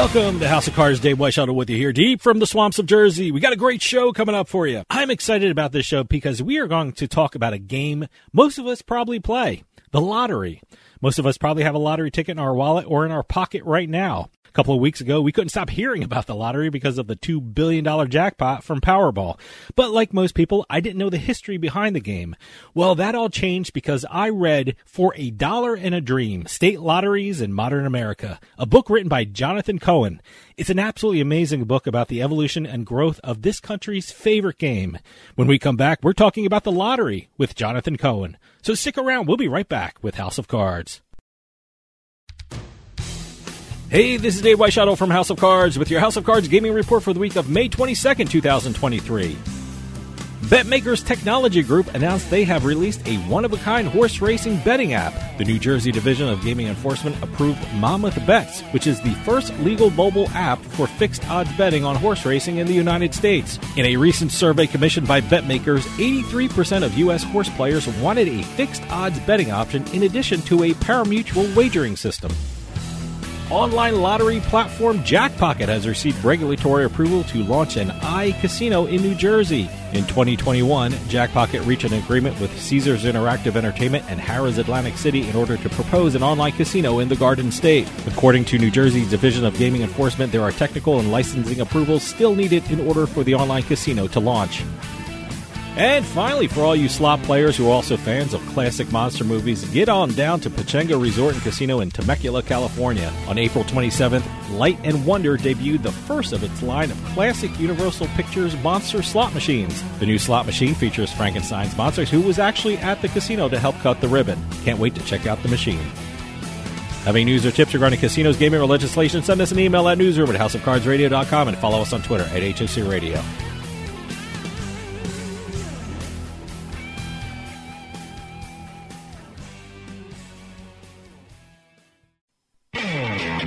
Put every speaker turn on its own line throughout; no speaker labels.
Welcome to House of Cards. Dave Weishuttle with you here, deep from the swamps of Jersey. We got a great show coming up for you. I'm excited about this show because we are going to talk about a game most of us probably play the lottery. Most of us probably have a lottery ticket in our wallet or in our pocket right now. A couple of weeks ago, we couldn't stop hearing about the lottery because of the $2 billion jackpot from Powerball. But like most people, I didn't know the history behind the game. Well, that all changed because I read For a Dollar and a Dream State Lotteries in Modern America, a book written by Jonathan Cohen. It's an absolutely amazing book about the evolution and growth of this country's favorite game. When we come back, we're talking about the lottery with Jonathan Cohen. So stick around. We'll be right back with House of Cards. Hey, this is Dave Weishuttle from House of Cards with your House of Cards gaming report for the week of May 22nd, 2023. BetMakers Technology Group announced they have released a one of a kind horse racing betting app. The New Jersey Division of Gaming Enforcement approved Mammoth Bets, which is the first legal mobile app for fixed odds betting on horse racing in the United States. In a recent survey commissioned by BetMakers, 83% of U.S. horse players wanted a fixed odds betting option in addition to a parimutuel wagering system. Online lottery platform Jackpocket has received regulatory approval to launch an iCasino in New Jersey. In 2021, Jackpocket reached an agreement with Caesars Interactive Entertainment and Harrah's Atlantic City in order to propose an online casino in the Garden State. According to New Jersey's Division of Gaming Enforcement, there are technical and licensing approvals still needed in order for the online casino to launch. And finally, for all you slot players who are also fans of classic monster movies, get on down to Pechanga Resort and Casino in Temecula, California. On April 27th, Light and Wonder debuted the first of its line of classic Universal Pictures monster slot machines. The new slot machine features Frankenstein's monsters, who was actually at the casino to help cut the ribbon. Can't wait to check out the machine. Having news or tips regarding casinos, gaming, or legislation, send us an email at newsroom at houseofcardsradio.com and follow us on Twitter at HOC Radio.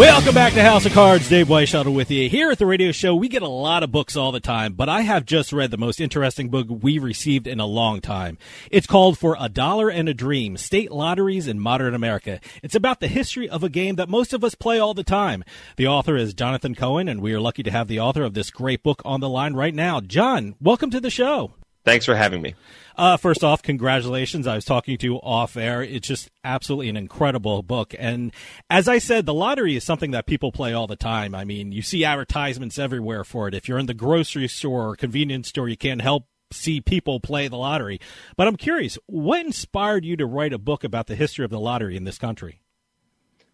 Welcome back to House of Cards. Dave Weishuttle with you. Here at the radio show, we get a lot of books all the time, but I have just read the most interesting book we've received in a long time. It's called For a Dollar and a Dream State Lotteries in Modern America. It's about the history of a game that most of us play all the time. The author is Jonathan Cohen, and we are lucky to have the author of this great book on the line right now. John, welcome to the show.
Thanks for having me.
Uh, first off, congratulations. I was talking to you off air. It's just absolutely an incredible book. And as I said, the lottery is something that people play all the time. I mean, you see advertisements everywhere for it. If you're in the grocery store or convenience store, you can't help see people play the lottery. But I'm curious, what inspired you to write a book about the history of the lottery in this country?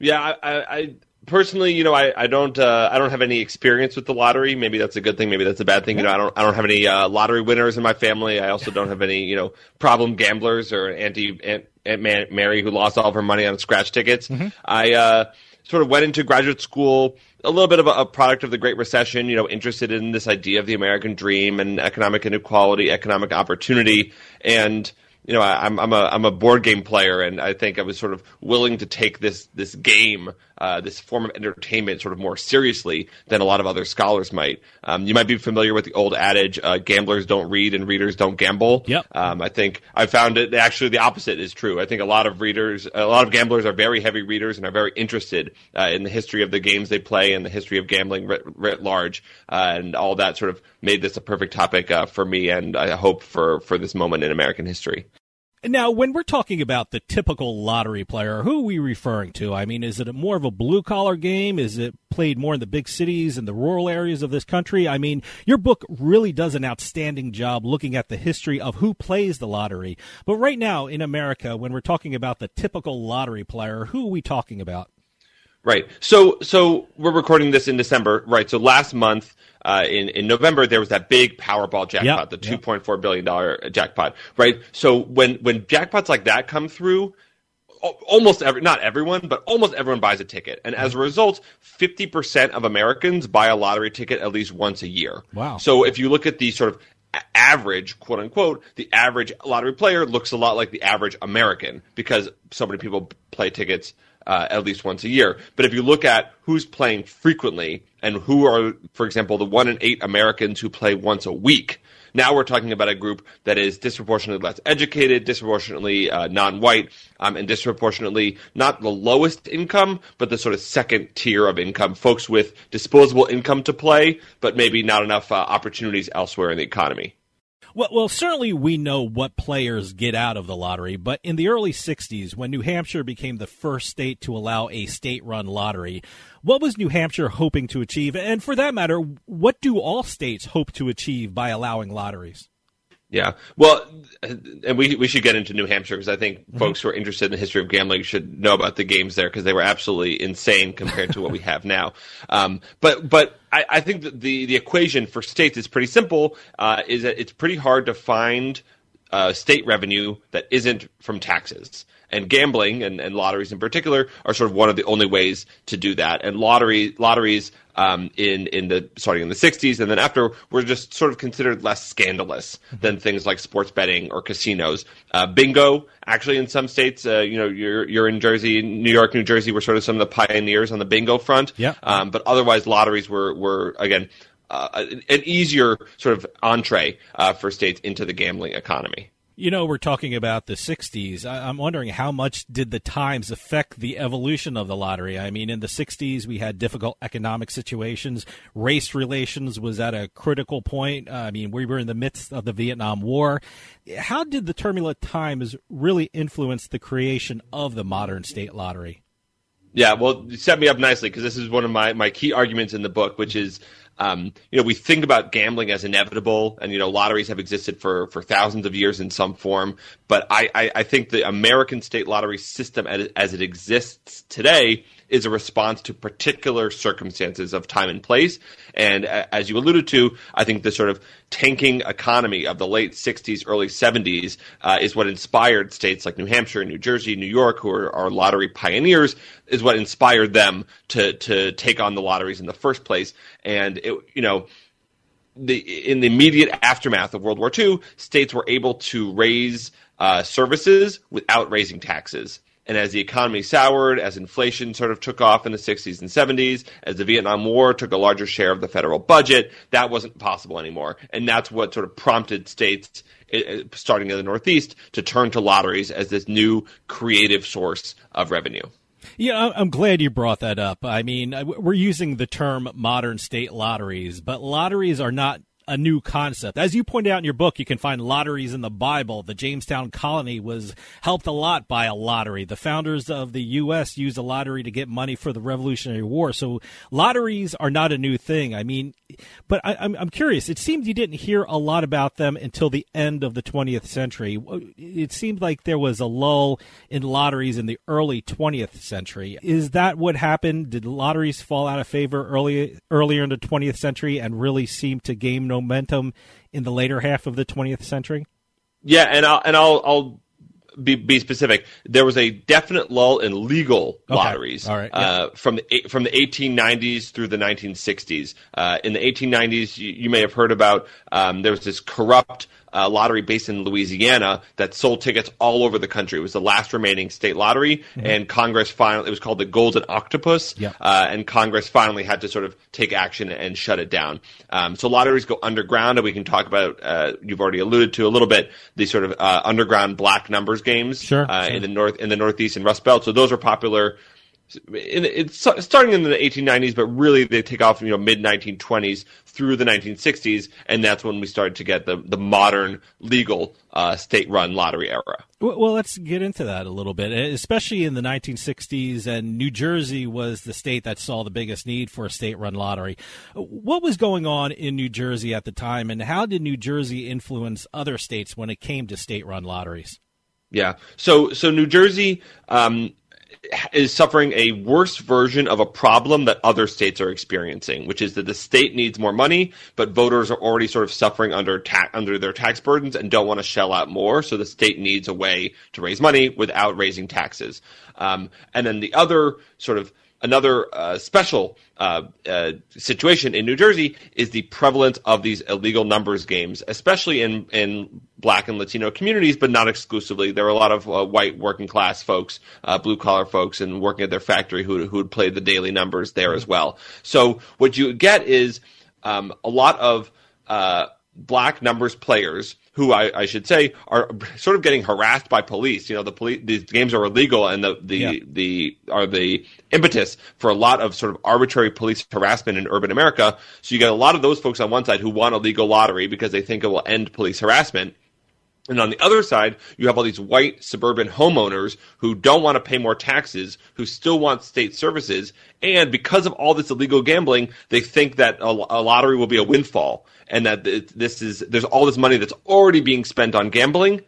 Yeah, I, I, I personally, you know, I, I don't uh, I don't have any experience with the lottery. Maybe that's a good thing. Maybe that's a bad thing. You know, I don't I don't have any uh, lottery winners in my family. I also don't have any you know problem gamblers or auntie Aunt, Aunt Mary who lost all of her money on scratch tickets. Mm-hmm. I uh, sort of went into graduate school a little bit of a, a, product of the Great Recession. You know, interested in this idea of the American dream and economic inequality, economic opportunity, and you know, I, am I'm a I'm a board game player, and I think I was sort of willing to take this this game, uh, this form of entertainment, sort of more seriously than a lot of other scholars might. Um, you might be familiar with the old adage, uh, "Gamblers don't read and readers don't gamble."
Yep.
Um, I think I found it actually the opposite is true. I think a lot of readers, a lot of gamblers are very heavy readers and are very interested uh, in the history of the games they play and the history of gambling writ, writ large, uh, and all that sort of made this a perfect topic uh, for me, and I hope for for this moment in American history.
Now, when we're talking about the typical lottery player, who are we referring to? I mean, is it more of a blue collar game? Is it played more in the big cities and the rural areas of this country? I mean, your book really does an outstanding job looking at the history of who plays the lottery. But right now in America, when we're talking about the typical lottery player, who are we talking about?
Right. So so we're recording this in December, right? So last month uh, in in November there was that big Powerball jackpot,
Yep,
the
yep.
two point four billion dollar jackpot, right? So when when jackpots like that come through, almost every not everyone, but almost everyone buys a ticket, and as a result, fifty percent of Americans buy a lottery ticket at least once a year.
Wow.
So if you look at the sort of average, quote unquote, the average lottery player looks a lot like the average American because so many people play tickets uh, at least once a year. But if you look at who's playing frequently and who are, for example, the one in eight Americans who play once a week, now we're talking about a group that is disproportionately less educated, disproportionately uh, non-white, um, and disproportionately not the lowest income, but the sort of second tier of income. Folks with disposable income to play, but maybe not enough uh, opportunities elsewhere in the economy.
Well, well, certainly we know what players get out of the lottery, but in the early 60s, when New Hampshire became the first state to allow a state run lottery, what was New Hampshire hoping to achieve? And for that matter, what do all states hope to achieve by allowing lotteries?
Yeah. Well, and we we should get into New Hampshire because I think folks who are interested in the history of gambling should know about the games there because they were absolutely insane compared to what we have now. Um, but but I, I think that the the equation for states is pretty simple. Uh, is that it's pretty hard to find uh, state revenue that isn't from taxes. And gambling and, and lotteries in particular are sort of one of the only ways to do that. And lottery lotteries um, in in the starting in the '60s and then after were just sort of considered less scandalous than things like sports betting or casinos. Uh, bingo, actually, in some states, uh, you know, you're you're in Jersey, New York, New Jersey, were sort of some of the pioneers on the bingo front.
Yeah.
Um, but otherwise, lotteries were were again uh, an easier sort of entree uh, for states into the gambling economy.
You know, we're talking about the 60s. I- I'm wondering how much did the times affect the evolution of the lottery? I mean, in the 60s, we had difficult economic situations. Race relations was at a critical point. I mean, we were in the midst of the Vietnam War. How did the turbulent times really influence the creation of the modern state lottery?
Yeah, well, you set me up nicely because this is one of my, my key arguments in the book, which is, um, you know, we think about gambling as inevitable, and you know, lotteries have existed for, for thousands of years in some form. But I, I, I think the American state lottery system, as, as it exists today, is a response to particular circumstances of time and place. And as you alluded to, I think the sort of tanking economy of the late 60s, early 70s uh, is what inspired states like New Hampshire, New Jersey, New York, who are, are lottery pioneers, is what inspired them to to take on the lotteries in the first place. And it, you know, the in the immediate aftermath of World War II, states were able to raise uh, services without raising taxes. And as the economy soured, as inflation sort of took off in the 60s and 70s, as the Vietnam War took a larger share of the federal budget, that wasn't possible anymore. And that's what sort of prompted states, eh, eh, starting in the Northeast, to turn to lotteries as this new creative source of revenue.
Yeah, I'm glad you brought that up. I mean, we're using the term modern state lotteries, but lotteries are not a new concept. As you pointed out in your book, you can find lotteries in the Bible. The Jamestown colony was helped a lot by a lottery. The founders of the U.S. used a lottery to get money for the Revolutionary War. So lotteries are not a new thing. I mean, but I, I'm, I'm curious. It seems you didn't hear a lot about them until the end of the 20th century. It seemed like there was a lull in lotteries in the early 20th century. Is that what happened? Did lotteries fall out of favor early, earlier in the 20th century and really seem to gain momentum in the later half of the 20th century?
Yeah, and I'll and I'll I'll be, be specific. There was a definite lull in legal
Okay.
lotteries
All right,
uh, from the from the 1890s through the 1960s. Uh, in the 1890s, you, you may have heard about um, there was this corrupt uh, lottery based in Louisiana that sold tickets all over the country. It was the last remaining state lottery, and Congress finally it was called the Golden Octopus,
Yeah.
uh, and Congress finally had to sort of take action and shut it down. Um, so lotteries go underground, and we can talk about uh, you've already alluded to a little bit the sort of uh, underground black numbers games
Sure,
uh,
sure.
in the north in the northeast and Rust Belt. So those are popular it's starting in the 1890s, but really they take off, you know, mid 1920s through the 1960s, and that's when we started to get the the modern legal uh, state-run lottery era.
Well, let's get into that a little bit, especially in the 1960s, and New Jersey was the state that saw the biggest need for a state-run lottery. What was going on in New Jersey at the time, and how did New Jersey influence other states when it came to state-run lotteries?
Yeah, so so New Jersey. Um, is suffering a worse version of a problem that other states are experiencing, which is that the state needs more money, but voters are already sort of suffering under ta- under their tax burdens and don't want to shell out more. So the state needs a way to raise money without raising taxes. Um, and then the other sort of another uh, special uh, uh, situation in New Jersey is the prevalence of these illegal numbers games, especially in in Black and Latino communities, but not exclusively. There were a lot of uh, white working class folks, uh, blue collar folks, and working at their factory who who would play the daily numbers there as well. So what you get is um, a lot of uh, black numbers players who I, I, should say are sort of getting harassed by police. You know, the police these games are illegal, and the the, yeah. the are the impetus for a lot of sort of arbitrary police harassment in urban America. So you get a lot of those folks on one side who want a legal lottery because they think it will end police harassment. And on the other side, you have all these white suburban homeowners who don't want to pay more taxes, who still want state services, and because of all this illegal gambling, they think that a, lottery will be a windfall, and that this is there's all this money that's already being spent on gambling,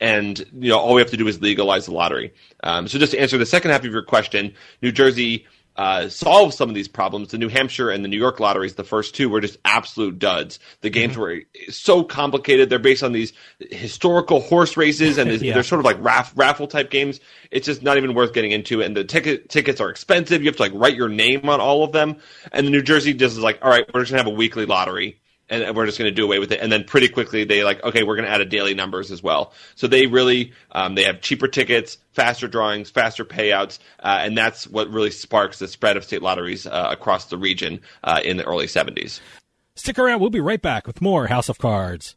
and you know all we have to do is legalize the lottery. Um, so just to answer the second half of your question, New Jersey uh, solve some of these problems. The New Hampshire and the New York lotteries, the first two, were just absolute duds. The games mm-hmm. were so complicated. They're based on these historical horse races, and yeah. they're sort of like raff, raffle type games. It's just not even worth getting into. And the ticket tickets are expensive. You have to like write your name on all of them. And the New Jersey just is like, all right, we're just gonna have a weekly lottery and we're just going to do away with it. And then pretty quickly they like, okay, we're going to add a daily numbers as well. So they really um, they have cheaper tickets, faster drawings, faster payouts, uh, and that's what really sparks the spread of state lotteries uh, across the region uh, in the early '70s.
Stick around; we'll be right back with more House of Cards.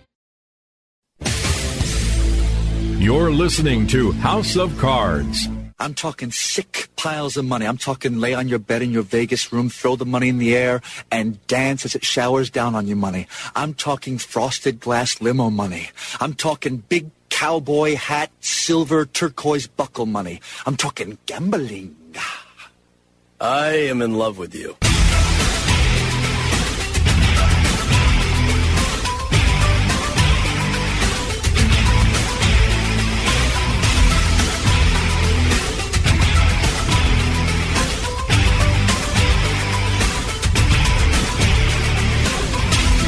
You're listening to House of Cards.
I'm talking sick piles of money. I'm talking lay on your bed in your Vegas room, throw the money in the air, and dance as it showers down on you money. I'm talking frosted glass limo money. I'm talking big cowboy hat, silver turquoise buckle money. I'm talking gambling.
I am in love with you.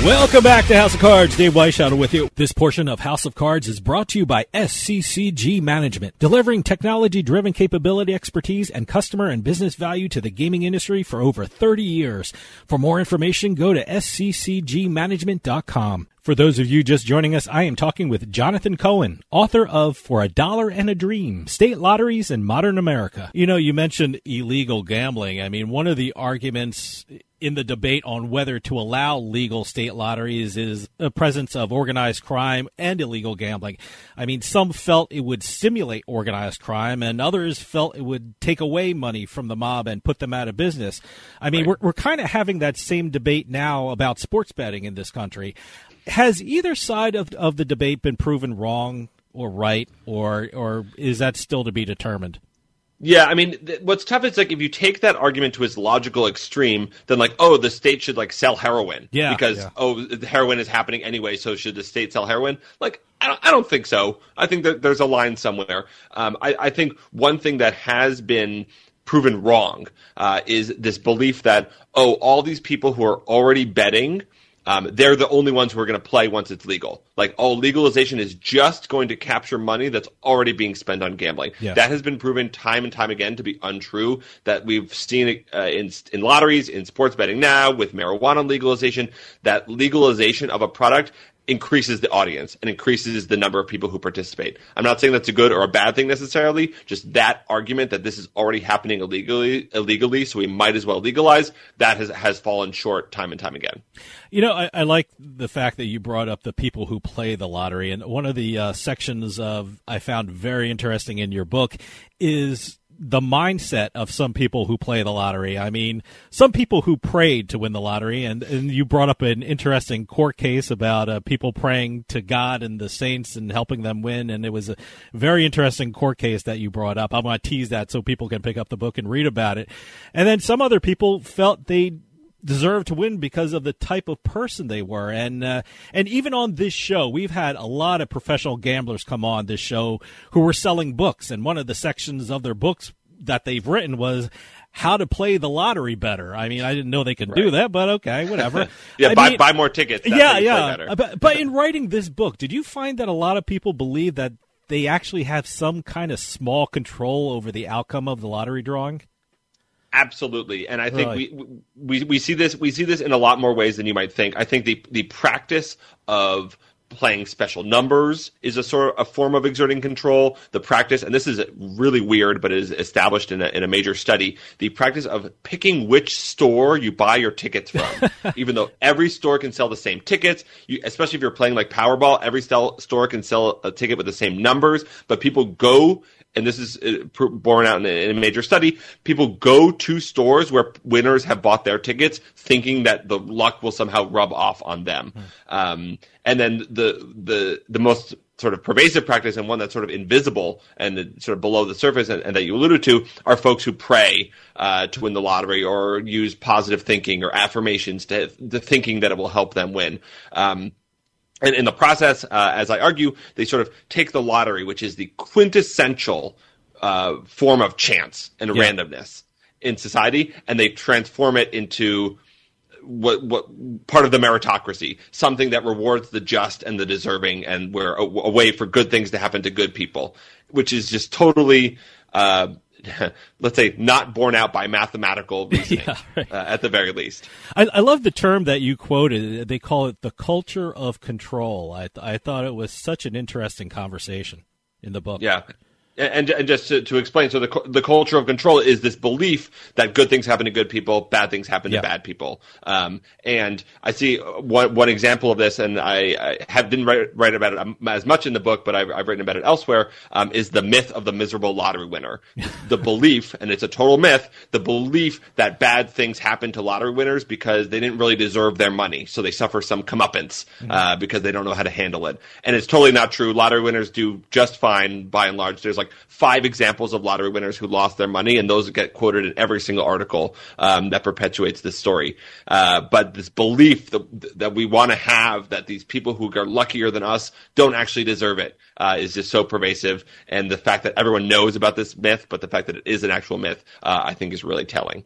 Welcome back to House of Cards. Dave Weishaupt with you. This portion of House of Cards is brought to you by SCCG Management, delivering technology-driven capability, expertise, and customer and business value to the gaming industry for over 30 years. For more information, go to sccgmanagement.com. For those of you just joining us, I am talking with Jonathan Cohen, author of For a Dollar and a Dream, State Lotteries in Modern America. You know, you mentioned illegal gambling. I mean, one of the arguments in the debate on whether to allow legal state lotteries is the presence of organized crime and illegal gambling. I mean, some felt it would stimulate organized crime, and others felt it would take away money from the mob and put them out of business. I mean, right. we're, we're kind of having that same debate now about sports betting in this country. Has either side of, of the debate been proven wrong or right, or or is that still to be determined?
Yeah, I mean, th- what's tough is like if you take that argument to its logical extreme, then like, oh, the state should like sell heroin,
yeah,
because
yeah.
oh, the heroin is happening anyway, so should the state sell heroin? Like, I don't, I don't think so. I think that there's a line somewhere. Um, I, I think one thing that has been proven wrong uh, is this belief that oh, all these people who are already betting um, they're the only ones who are going to play once it's legal. Like, oh, legalization is just going to capture money that's already being spent on gambling.
Yeah.
That has been proven time and time again to be untrue. That we've seen uh, in in lotteries, in sports betting now, with marijuana legalization. That legalization of a product increases the audience and increases the number of people who participate. I'm not saying that's a good or a bad thing necessarily, just that argument that this is already happening illegally illegally, so we might as well legalize, that has has fallen short time and time again.
You know, I, I like the fact that you brought up the people who play the lottery and one of the uh, sections of I found very interesting in your book is the mindset of some people who play the lottery. I mean, some people who prayed to win the lottery, and, and you brought up an interesting court case about uh, people praying to God and the saints and helping them win, and it was a very interesting court case that you brought up. I'm going to tease that so people can pick up the book and read about it. And then some other people felt they deserved to win because of the type of person they were. And uh, and even on this show, we've had a lot of professional gamblers come on this show who were selling books, and one of the sections of their books that they've written was how to play the lottery better. I mean, I didn't know they could right. do that, but okay, whatever.
yeah,
I
buy,
mean,
buy more tickets. That's
yeah, yeah. But, but in writing this book, did you find that a lot of people believe that they actually have some kind of small control over the outcome of the lottery drawing?
Absolutely, and I think right. we, we we see this we see this in a lot more ways than you might think. I think the the practice of playing special numbers is a sort of a form of exerting control. The practice, and this is really weird, but it is established in a, in a major study, the practice of picking which store you buy your tickets from. Even though every store can sell the same tickets, you, especially if you're playing like Powerball, every sell, store can sell a ticket with the same numbers, but people go and this is uh, borne out in a, major study, people go to stores where winners have bought their tickets, thinking that the luck will somehow rub off on them. Mm. Um, and then the the the most sort of pervasive practice and one that's sort of invisible and sort of below the surface and, and, that you alluded to are folks who pray uh, to win the lottery or use positive thinking or affirmations to, to thinking that it will help them win. Um, and in the process, uh, as I argue, they sort of take the lottery, which is the quintessential uh, form of chance and yeah. randomness in society, and they transform it into what what part of the meritocracy, something that rewards the just and the deserving, and where a, a way for good things to happen to good people, which is just totally uh, let's say, not borne out by mathematical reasoning, yeah, right. uh, at the very least.
I, I, love the term that you quoted. They call it the culture of control. I, I thought it was such an interesting conversation in the book.
Yeah and, and just to, to, explain, so the the culture of control is this belief that good things happen to good people, bad things happen to bad people. Um, and I see one one example of this, and I, I have didn't write, write about it um, as much in the book, but I've, I've written about it elsewhere. Um, is the myth of the miserable lottery winner? the belief, and it's a total myth, the belief that bad things happen to lottery winners because they didn't really deserve their money, so they suffer some comeuppance mm-hmm. uh, because they don't know how to handle it. And it's totally not true. Lottery winners do just fine by and large. There's like five examples of lottery winners who lost their money, and those get quoted in every single article um, that perpetuates this story. Uh, but this belief that, that we want to have that these people who are luckier than us don't actually deserve it uh, is just so pervasive, and the fact that everyone knows about this myth, but the fact that it is an actual myth, uh, I think is really telling.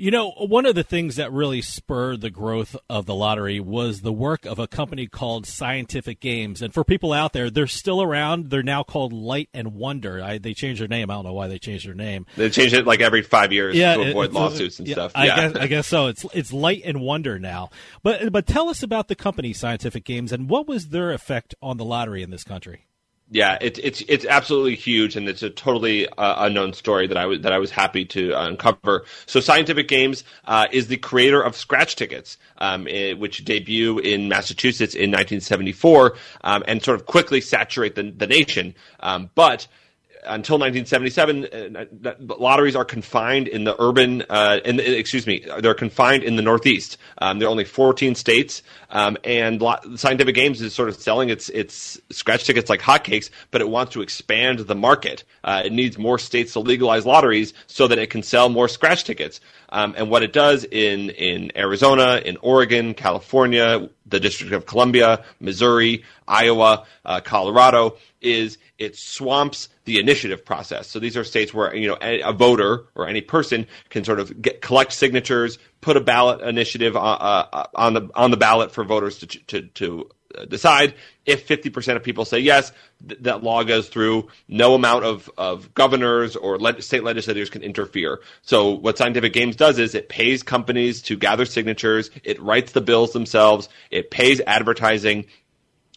You know, one of the things that really spurred the growth of the lottery was the work of a company called Scientific Games. And for people out there, they're still around. They're now called Light and Wonder. I, they changed their name. I don't know why they changed their name.
They changed it like every five years yeah, to avoid lawsuits and
yeah,
stuff.
I, guess, I guess so. It's it's Light and Wonder now. But but tell us about the company Scientific Games and what was their effect on the lottery in this country?
Yeah, it's it's it's absolutely huge, and it's a totally uh, unknown story that I was that I was happy to uncover. So, Scientific Games uh, is the creator of scratch tickets, um, it, which debut in Massachusetts in 1974, um, and sort of quickly saturate the the nation. Um, but until 1977, uh, lotteries are confined in the urban, uh, in the, excuse me, they're confined in the Northeast. Um, there are only 14 states, um, and Scientific Games is sort of selling its its scratch tickets like hotcakes, but it wants to expand the market. Uh, it needs more states to legalize lotteries so that it can sell more scratch tickets. Um, and what it does in in Arizona, in Oregon, California, the District of Columbia, Missouri, Iowa, uh, Colorado is it swamps the initiative process. So these are states where you know a, voter or any person can sort of get, collect signatures, put a ballot initiative uh, uh, on the on the ballot for voters to to, to decide. If 50% of people say yes, th- that law goes through. No amount of, of governors or le- state legislators can interfere. So what Scientific Games does is it pays companies to gather signatures. It writes the bills themselves. It pays advertising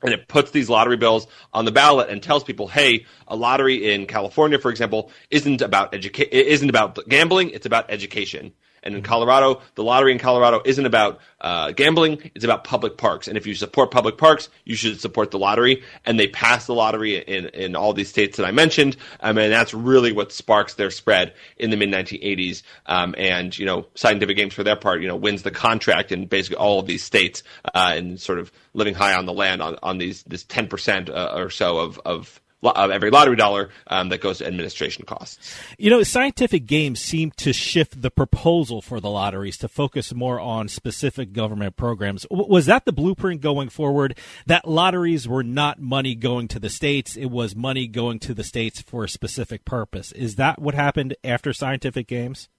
and it puts these lottery bills on the ballot and tells people, "Hey, a lottery in California, for example, isn't about educa- isn't about gambling; it's about education." And in Colorado, the lottery in Colorado isn't about uh, gambling; it's about public parks. And if you support public parks, you should support the lottery. And they passed the lottery in in all these states that I mentioned. I mean, that's really what sparks their spread in the mid 1980s. Um, and you know, Scientific Games for their part, you know, wins the contract in basically all of these states uh, and sort of living high on the land on on these this 10 percent uh, or so of of of every lottery dollar um, that goes to administration costs.
You know, scientific games seem to shift the proposal for the lotteries to focus more on specific government programs. Was that the blueprint going forward? That lotteries were not money going to the states; it was money going to the states for a specific purpose. Is that what happened after scientific games?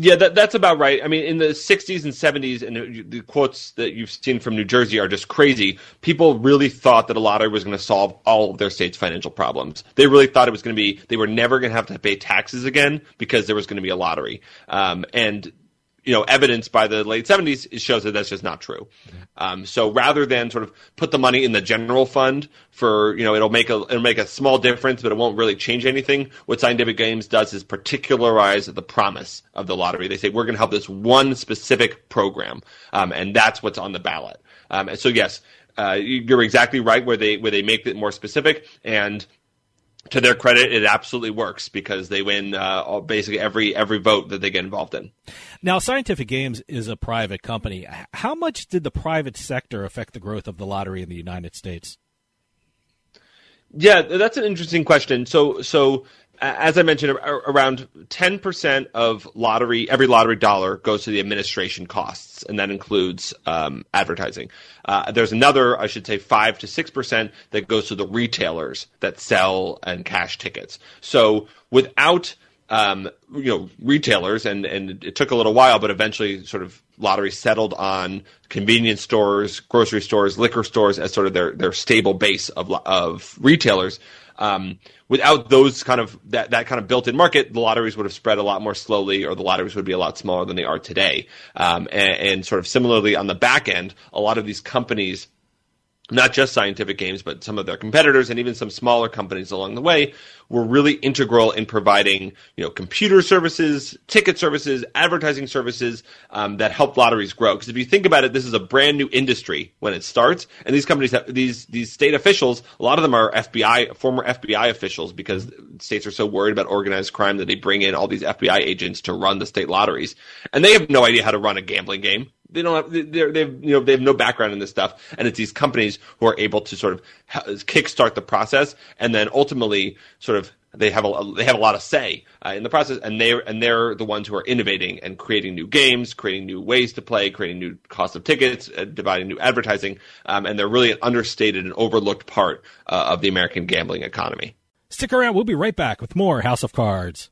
Yeah, that, that's about right. I mean, in the 60s and 70s, and the quotes that you've seen from New Jersey are just crazy. People really thought that a lottery was going to solve all of their state's financial problems. They really thought it was going to be, they were never going to have to pay taxes again because there was going to be a lottery. Um, and you know, evidence by the late 70s shows that that's just not true. Um, so rather than sort of put the money in the general fund for, you know, it'll make a it'll make a small difference, but it won't really change anything. What Scientific Games does is particularize the promise of the lottery. They say we're going to help this one specific program, um, and that's what's on the ballot. Um, and so yes, uh, you're exactly right where they where they make it more specific and to their credit, it absolutely works because they win uh, basically every every vote that they get involved in.
Now, Scientific Games is a private company. How much did the private sector affect the growth of the lottery in the United States?
Yeah, that's an interesting question. So, so as I mentioned, around 10% of lottery, every lottery dollar goes to the administration costs, and that includes um, advertising. Uh, there's another, I should say, 5 to 6% that goes to the retailers that sell and cash tickets. So without um, you know, retailers, and, and it took a little while, but eventually sort of lottery settled on convenience stores, grocery stores, liquor stores as sort of their, their stable base of, of retailers. Um, without those kind of that, that kind of built-in market, the lotteries would have spread a lot more slowly, or the lotteries would be a lot smaller than they are today. Um, and, and sort of similarly on the back end, a lot of these companies not just scientific games, but some of their competitors and even some smaller companies along the way were really integral in providing, you know, computer services, ticket services, advertising services um, that helped lotteries grow. Because if you think about it, this is a brand new industry when it starts, and these companies, have, these these state officials, a lot of them are FBI, former FBI officials, because states are so worried about organized crime that they bring in all these FBI agents to run the state lotteries, and they have no idea how to run a gambling game they don't have they've you know they have no background in this stuff. And it's these companies who are able to sort of kickstart the process. And then ultimately sort of they have a they have a lot of say uh, in the process. And they and they're the ones who are innovating and creating new games creating new ways to play creating new cost of tickets uh, dividing new advertising. Um, and they're really an understated and overlooked part uh, of the American gambling economy.
Stick around. We'll be right back with more House of Cards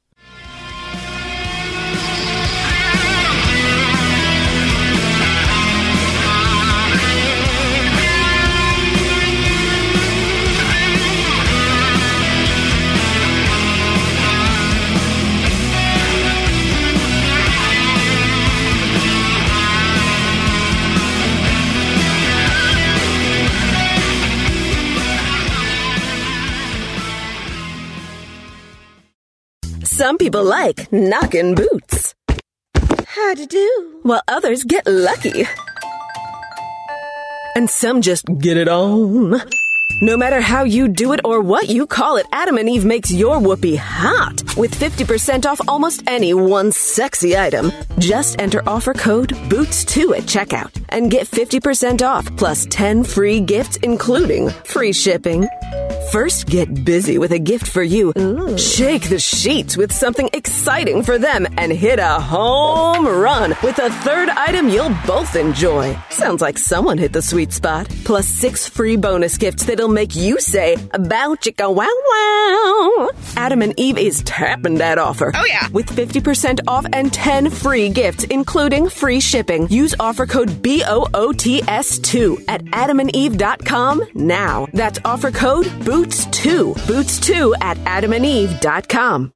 Some people like knocking boots.
How to do?
While others get lucky. And some just get it on. No matter how you do it or what you call it, Adam and Eve makes your whoopee hot with 50% off almost any one sexy item. Just enter offer code BOOTS2 at checkout and get 50% off plus 10 free gifts, including free shipping. First, get busy with a gift for you. Shake the sheets with something exciting for them and hit a home run with a third item you'll both enjoy. Sounds like someone hit the sweet spot. Plus six free bonus gifts that'll make you say, bow chicka wow wow. Adam and Eve is tapping that offer.
Oh, yeah.
With 50% off and 10 free gifts, including free shipping. Use offer code BOOTS2 at adamandeve.com now. That's offer code BOOTS2. Boots2 at adamandeve.com.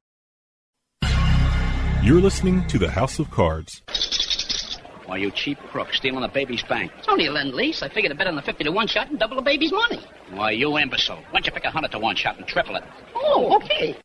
You're listening to the House of Cards.
Why, you cheap crook, stealing the baby's bank. It's only a lend lease. I figured to bet on the 50 to 1 shot and double the baby's money. Why, you imbecile. Why don't you pick a 100 to 1 shot and triple it? Oh, okay.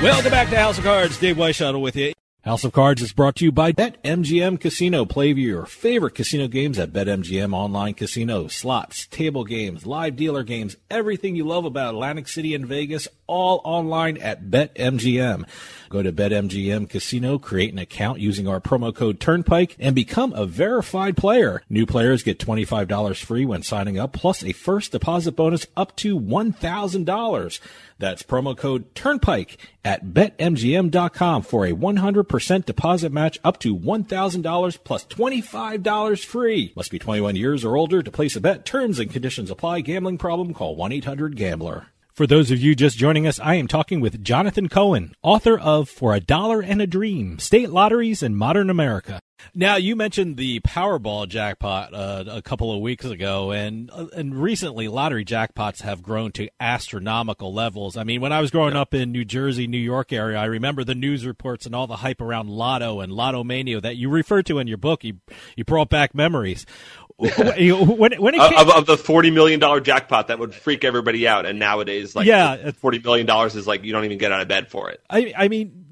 Welcome back to House of Cards. Dave Weishuttle with you. House of Cards is brought to you by BetMGM Casino. Play your favorite casino games at BetMGM Online Casino. Slots, table games, live dealer games, everything you love about Atlantic City and Vegas, all online at BetMGM. Go to BetMGM Casino, create an account using our promo code Turnpike, and become a verified player. New players get $25 free when signing up, plus a first deposit bonus up to $1,000. That's promo code Turnpike at BetMGM.com for a 100% deposit match up to $1,000 plus $25 free. Must be 21 years or older to place a bet. Terms and conditions apply. Gambling problem? Call 1-800-GAMBLER. For those of you just joining us, I am talking with Jonathan Cohen, author of For a Dollar and a Dream, State Lotteries in Modern America. Now, you mentioned the Powerball jackpot uh, a couple of weeks ago, and uh, and recently lottery jackpots have grown to astronomical levels. I mean, when I was growing up in New Jersey, New York area, I remember the news reports and all the hype around Lotto and Lotto Mania that you referred to in your book. You you brought back memories. when, when it came,
of, of the forty million dollar jackpot that would freak everybody out, and nowadays, like
Yeah.
forty million dollars is like you don't even get out of bed for it.
I I mean,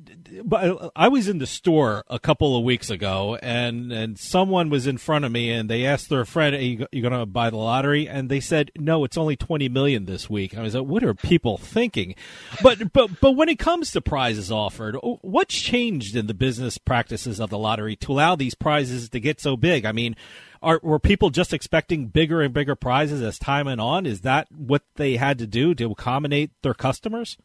but I was in the store a couple of weeks ago, and and someone was in front of me, and they asked their friend, "Are you, you going to buy the lottery?" And they said, "No, it's only twenty million this week." I was like, "What are people thinking?" But but but when it comes to prizes offered, what's changed in the business practices of the lottery to allow these prizes to get so big? I mean. Are, were people just expecting bigger and bigger prizes as time went on? Is that what they had to do to accommodate their customers?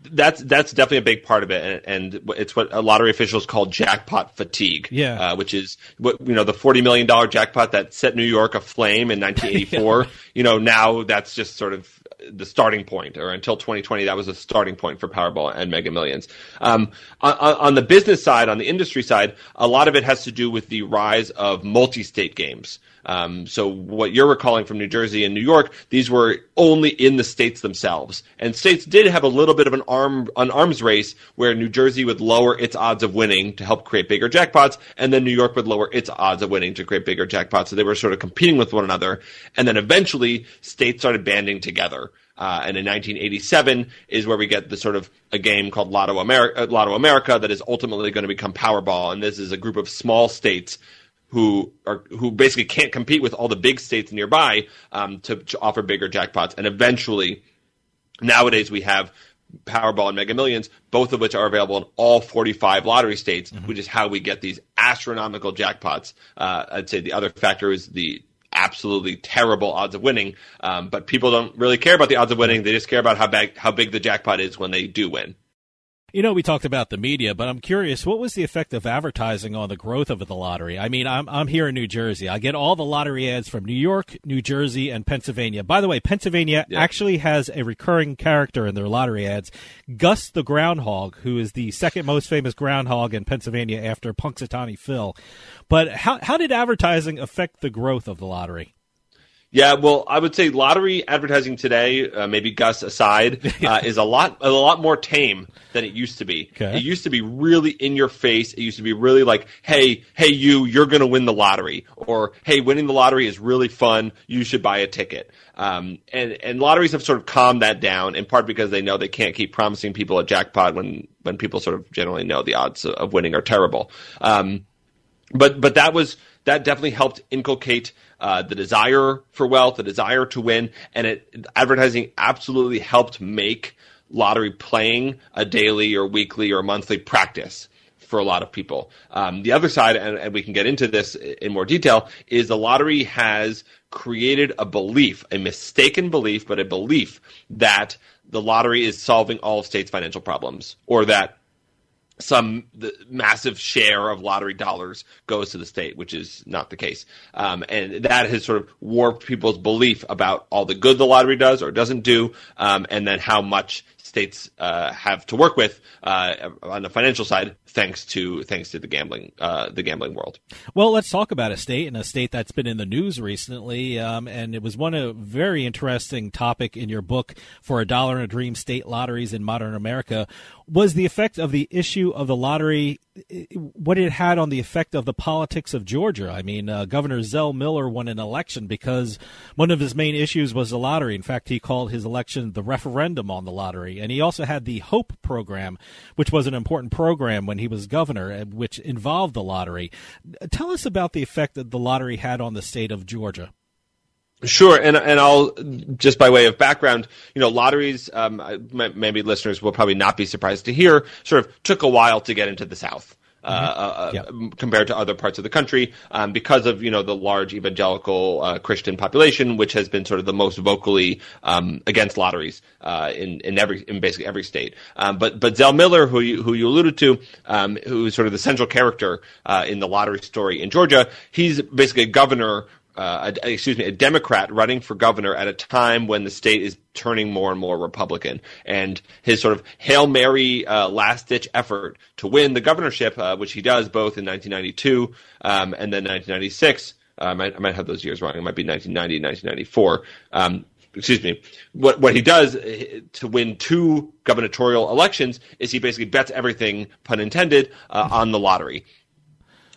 That's that's definitely a big part of it, and, and it's what a lottery officials call jackpot fatigue.
Yeah.
uh, which is what you know the forty million dollar jackpot that set New York aflame in 1984. You know now that's just sort of the starting point, or until 2020, that was a starting point for Powerball and Mega Millions. Um, on, on the business side, on the industry side, a lot of it has to do with the rise of multi-state games. Um, so what you're recalling from New Jersey and New York, these were only in the states themselves, and states did have a little bit of an arm an arms race where New Jersey would lower its odds of winning to help create bigger jackpots, and then New York would lower its odds of winning to create bigger jackpots. So they were sort of competing with one another, and then eventually states started banding together. Uh, and in 1987 is where we get the sort of a game called Lotto America, uh, Lotto America that is ultimately going to become Powerball, and this is a group of small states who are who basically can't compete with all the big states nearby um, to, to offer bigger jackpots, and eventually, nowadays we have Powerball and Mega Millions, both of which are available in all 45 lottery states, which is how we get these astronomical jackpots. Uh, I'd say the other factor is the absolutely terrible odds of winning, um, but people don't really care about the odds of winning. They just care about how big how big the jackpot is when they do win.
You know, we talked about the media, but I'm curious, what was the effect of advertising on the growth of the lottery? I mean, I'm I'm here in New Jersey. I get all the lottery ads from New York, New Jersey, and Pennsylvania. By the way, Pennsylvania
Yeah.
actually has a recurring character in their lottery ads, Gus the Groundhog, who is the second most famous groundhog in Pennsylvania after Punxsutawney Phil. But how how did advertising affect the growth of the lottery?
Yeah, well, I would say lottery advertising today, uh, maybe Gus aside, uh, is a lot a lot more tame than it used to be.
Okay.
It used to be really in your face. It used to be really like, "Hey, hey, you, you're going to win the lottery," or "Hey, winning the lottery is really fun. You should buy a ticket." Um, and and lotteries have sort of calmed that down in part because they know they can't keep promising people a jackpot when when people sort of generally know the odds of, of winning are terrible. Um, but but that was that definitely helped inculcate uh, the desire for wealth, the desire to win, and it advertising absolutely helped make lottery playing a daily or weekly or monthly practice for a lot of people. Um, the other side, and, and we can get into this in more detail, is the lottery has created a belief, a mistaken belief, but a belief that the lottery is solving all of states' financial problems, or that some massive share of lottery dollars goes to the state, which is not the case. Um, and that has sort of warped people's belief about all the good the lottery does or doesn't do, um, and then how much states uh, have to work with uh, on the financial side, thanks to thanks to the gambling uh, the gambling world.
Well, let's talk about a state and a state that's been in the news recently, um, and it was one a very interesting topic in your book for a dollar and a dream state lotteries in modern America was the effect of the issue of the lottery, what it had on the effect of the politics of Georgia. I mean, uh, Governor Zell Miller won an election because one of his main issues was the lottery. In fact, he called his election the referendum on the lottery, and he also had the Hope program, which was an important program when he was governor, uh, which involved the lottery. Tell us about the effect that the lottery had on the state of Georgia.
Sure, and and I'll just by way of background, you know, lotteries. Um, maybe listeners will probably not be surprised to hear, sort of took a while to get into the South. Uh,
Mm-hmm.
uh, compared to other parts of the country, um, because of you know the large evangelical uh, Christian population, which has been sort of the most vocally um, against lotteries uh, in in every in basically every state. Um, but but Zell Miller, who you who you alluded to, um, who is sort of the central character uh, in the lottery story in Georgia, he's basically a governor uh, a, excuse me, a Democrat running for governor at a time when the state is turning more and more Republican. And his sort of Hail Mary uh, last ditch effort to win the governorship, uh, which he does both in 1992 um, and then 1996. I might, I might have those years wrong. It might be 1990 1994. Um, excuse me. What what he does uh, to win two gubernatorial elections is he basically bets everything, pun intended, uh, on the lottery.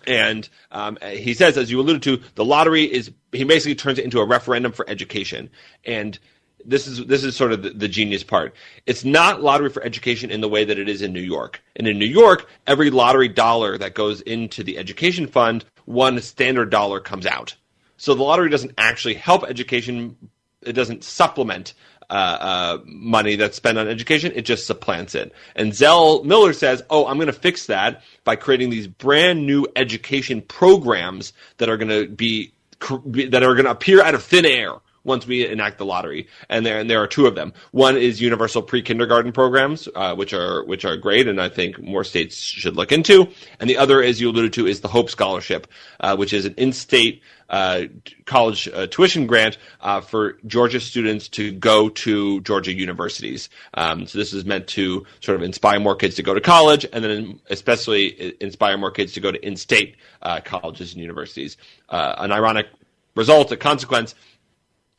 And um, he says, as you alluded to, the lottery is he basically turns it into a referendum for education. And this is this is sort of the, the, genius part. It's not lottery for education in the way that it is in New York. And in New York, every lottery dollar that goes into the education fund, one standard dollar comes out. So the lottery doesn't actually help education. It doesn't supplement uh, uh, money that's spent on education. It just supplants it. And Zell Miller says, "Oh, I'm going to fix that by creating these brand new education programs that are going to be that are going to appear out of thin air." Once we enact the lottery, and there and there are two of them. One is universal pre-kindergarten programs, uh, which are which are great, and I think more states should look into. And the other, as you alluded to, is the Hope Scholarship, uh, which is an in-state uh, college uh, tuition grant uh, for Georgia students to go to Georgia universities. Um, so this is meant to sort of inspire more kids to go to college, and then especially inspire more kids to go to in-state uh, colleges and universities. Uh, an ironic result, a consequence.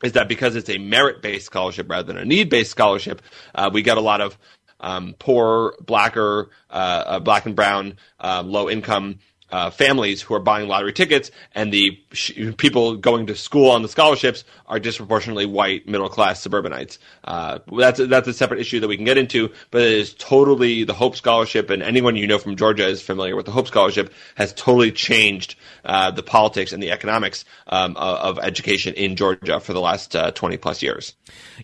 Is that because it's a merit-based scholarship rather than a need-based scholarship, uh, we get a lot of um, poor, blacker, black and brown, low-income uh, families who are buying lottery tickets, and the sh- people going to school on the scholarships are disproportionately white, middle class suburbanites. Uh, that's a, that's a separate issue that we can get into, but it is totally the Hope Scholarship, and anyone you know from Georgia is familiar with the Hope Scholarship has totally changed uh, the politics and the economics um, of, of, education in Georgia for the last uh, twenty plus years.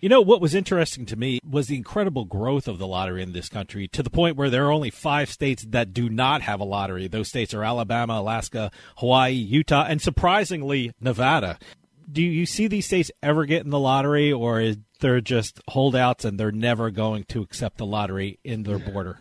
You know what was interesting to me was the incredible growth of the lottery in this country to the point where there are only five states that do not have a lottery. Those states are Alabama, Alaska, Hawaii, Utah, and surprisingly, Nevada. Do you see these states ever get in the lottery, or is they're just holdouts and they're never going to accept the lottery in their border?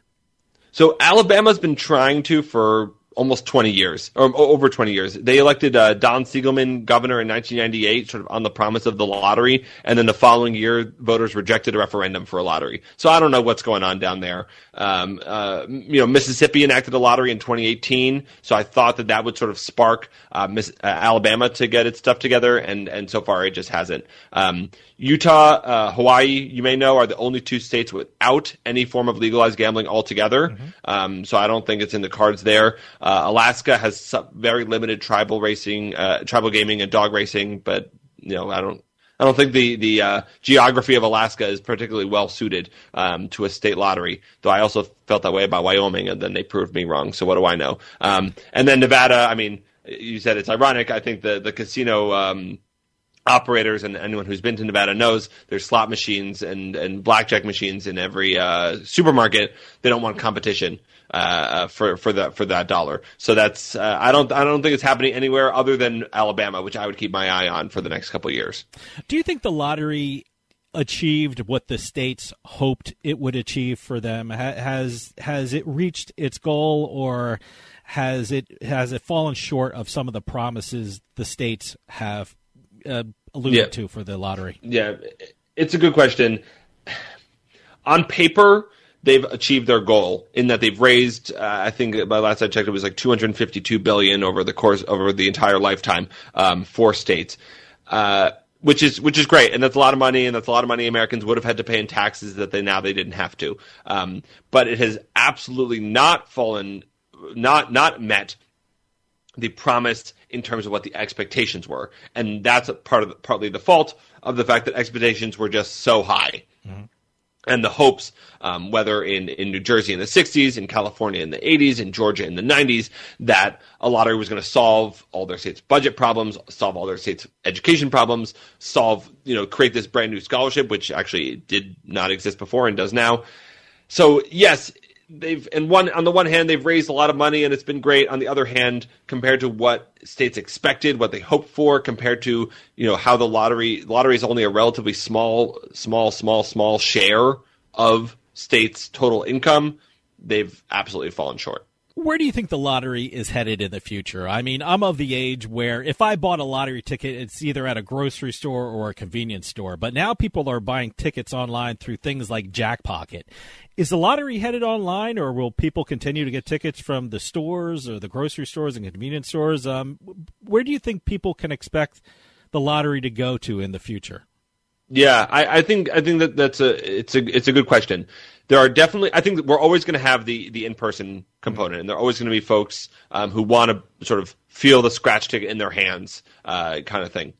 So Alabama's been trying to for almost 20 years, or over 20 years. They elected uh, Don Siegelman governor in 1998, sort of on the promise of the lottery, and then the following year, voters rejected a referendum for a lottery. So I don't know what's going on down there. Um, uh, you know, Mississippi enacted a lottery in 2018, so I thought that that would sort of spark uh, Miss, uh, Alabama to get its stuff together, and and so far it just hasn't. Um, Utah, uh, Hawaii, you may know, are the only two states without any form of legalized gambling altogether. Mm-hmm. Um, so I don't think it's in the cards there. Uh, Alaska has some very limited tribal racing, uh, tribal gaming, and dog racing, but you know I don't. I don't think the the uh, geography of Alaska is particularly well suited um, to a state lottery. Though I also felt that way about Wyoming, and then they proved me wrong. So what do I know? Um, and then Nevada. I mean, you said it's ironic. I think the the casino um, operators and anyone who's been to Nevada knows there's slot machines and, and blackjack machines in every uh, supermarket. They don't want competition uh, uh, for for that for that dollar. So that's uh, I don't I don't think it's happening anywhere other than Alabama, which I would keep my eye on for the next couple of years.
Do you think the lottery achieved what the states hoped it would achieve for them? Has has it reached its goal or has it has it fallen short of some of the promises the states have uh, alluded yeah. to for the lottery?
Yeah, it's a good question. On paper, they've achieved their goal in that they've raised. Uh, I think by last I checked, it was like 252 billion over the course over the entire lifetime um, for states. Uh, which is which is great, and that's a lot of money, and that's a lot of money Americans would have had to pay in taxes that they now they didn't have to. Um, but it has absolutely not fallen, not not met the promise in terms of what the expectations were, and that's part of the, partly the fault of the fact that expectations were just so high. Mm-hmm. And the hopes, um, whether in, in New Jersey in the 60s, in California in the 80s, in Georgia in the 90s, that a lottery was going to solve all their states' budget problems, solve all their states' education problems, solve, you know, create this brand new scholarship, which actually did not exist before and does now. So, yes, they've and one on the one hand they've raised a lot of money and it's been great. On the other hand compared to what states expected what they hoped for compared to you know how the lottery lottery is only a relatively small small small small share of states total income they've absolutely fallen short
where do you think the lottery is headed in the future? I mean, I'm of the age where if I bought a lottery ticket, it's either at a grocery store or a convenience store. But now people are buying tickets online through things like Jackpocket. Is the lottery headed online, or will people continue to get tickets from the stores or the grocery stores and convenience stores? Um, where do you think people can expect the lottery to go to in the future?
Yeah, I, I think I think that that's a it's a it's a good question there are definitely I think we're always going to have the the in person component, and there are always going to be folks um, who want to sort of feel the scratch ticket in their hands, uh, kind of thing.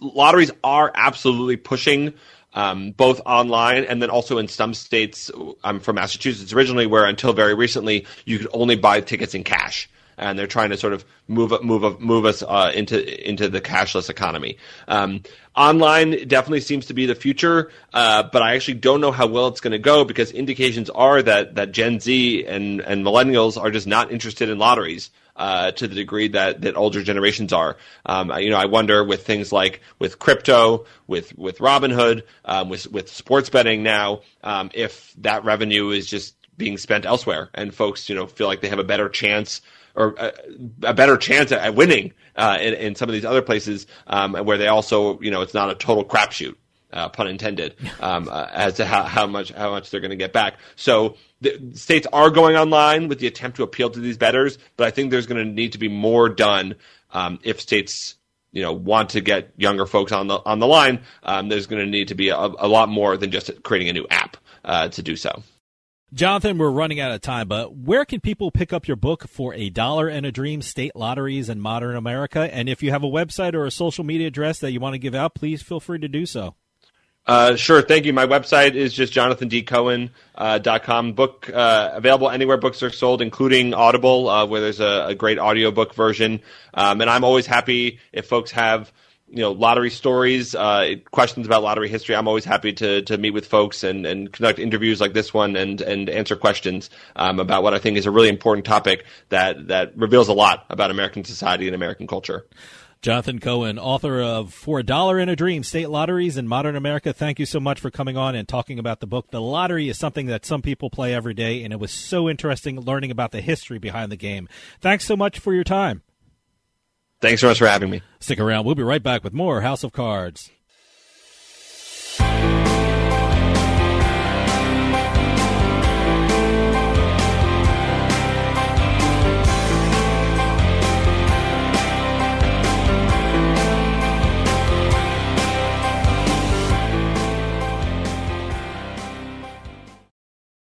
Lotteries are absolutely pushing um, both online and then also in some states. I'm from Massachusetts originally, where until very recently you could only buy tickets in cash and they're trying to sort of move move move us uh, into into the cashless economy. Um, online definitely seems to be the future, uh, but I actually don't know how well it's going to go because indications are that that Gen Z and and millennials are just not interested in lotteries. Uh, to the degree that, that older generations are, um, you know, I wonder with things like with crypto, with with Robinhood, um, with with sports betting now, um, if that revenue is just being spent elsewhere, and folks, you know, feel like they have a better chance or a, a better chance at, winning uh, in, in, some of these other places um, where they also, you know, it's not a total crapshoot. Uh, pun intended, um, uh, as to how, how much how much they're going to get back. So the states are going online with the attempt to appeal to these bettors, but I think there's going to need to be more done um, if states you know want to get younger folks on the on the line. Um, there's going to need to be a, a, lot more than just creating a new app uh, to do so.
Jonathan, we're running out of time, but where can people pick up your book for a dollar and a dream state lotteries in modern America? And if you have a website or a social media address that you want to give out, please feel free to do so.
Uh, sure, thank you. My website is just jonathandcohen.com. Uh, book uh, available anywhere books are sold, including Audible, uh, where there's a, a great audiobook version. Um, and I'm always happy if folks have you know lottery stories, uh, questions about lottery history. I'm always happy to to meet with folks and, and conduct interviews like this one and and answer questions um, about what I think is a really important topic that that reveals a lot about American society and American culture.
Jonathan Cohen, author of For a Dollar and a Dream State Lotteries in Modern America, thank you so much for coming on and talking about the book. The lottery is something that some people play every day, and it was so interesting learning about the history behind the game. Thanks so much for your time.
Thanks so much for having me.
Stick around. We'll be right back with more House of Cards.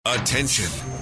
Attention.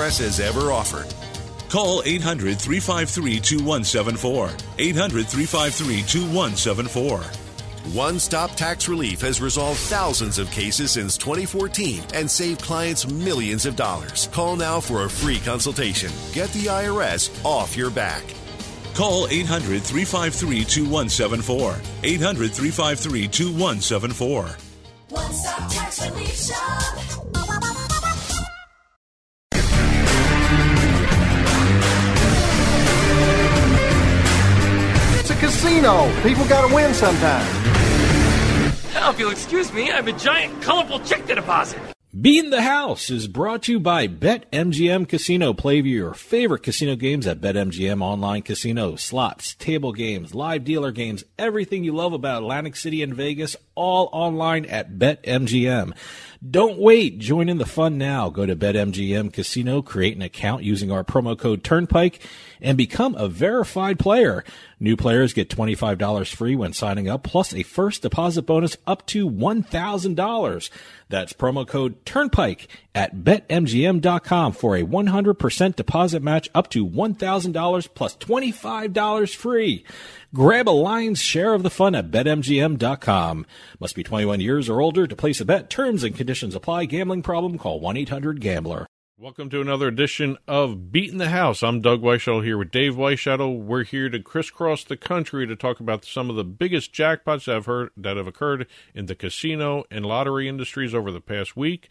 has ever offered.
Call 800 353 2174. 800 353 2174.
One Stop Tax Relief has resolved thousands of cases since 2014 and saved clients millions of dollars. Call now for a free consultation. Get the IRS off your back.
Call 800 353 2174. 800 353 2174.
One Stop Tax Relief Shop.
Casino. People got to win sometimes.
Now, if you'll excuse me, I have a giant, colorful check to deposit.
Beating the House is brought to you by BetMGM Casino. Play your favorite casino games at BetMGM Online Casino. Slots, table games, live dealer games, everything you love about Atlantic City and Vegas, all online at BetMGM. Don't wait. Join in the fun now. Go to BetMGM Casino, create an account using our promo code Turnpike, and become a verified player. New players get $25 free when signing up, plus a first deposit bonus up to $1,000. That's promo code Turnpike at BetMGM.com for a 100% deposit match up to $1,000 plus $25 free. Grab a lion's share of the fun at BetMGM.com. Must be 21 years or older to place a bet. Terms and conditions apply. Gambling problem? Call 1-800-GAMBLER.
Welcome to another edition of Beating the House. I'm Doug Weishuttle here with Dave Weishuttle. We're here to crisscross the country to talk about some of the biggest jackpots that have, heard, that have occurred in the casino and lottery industries over the past week.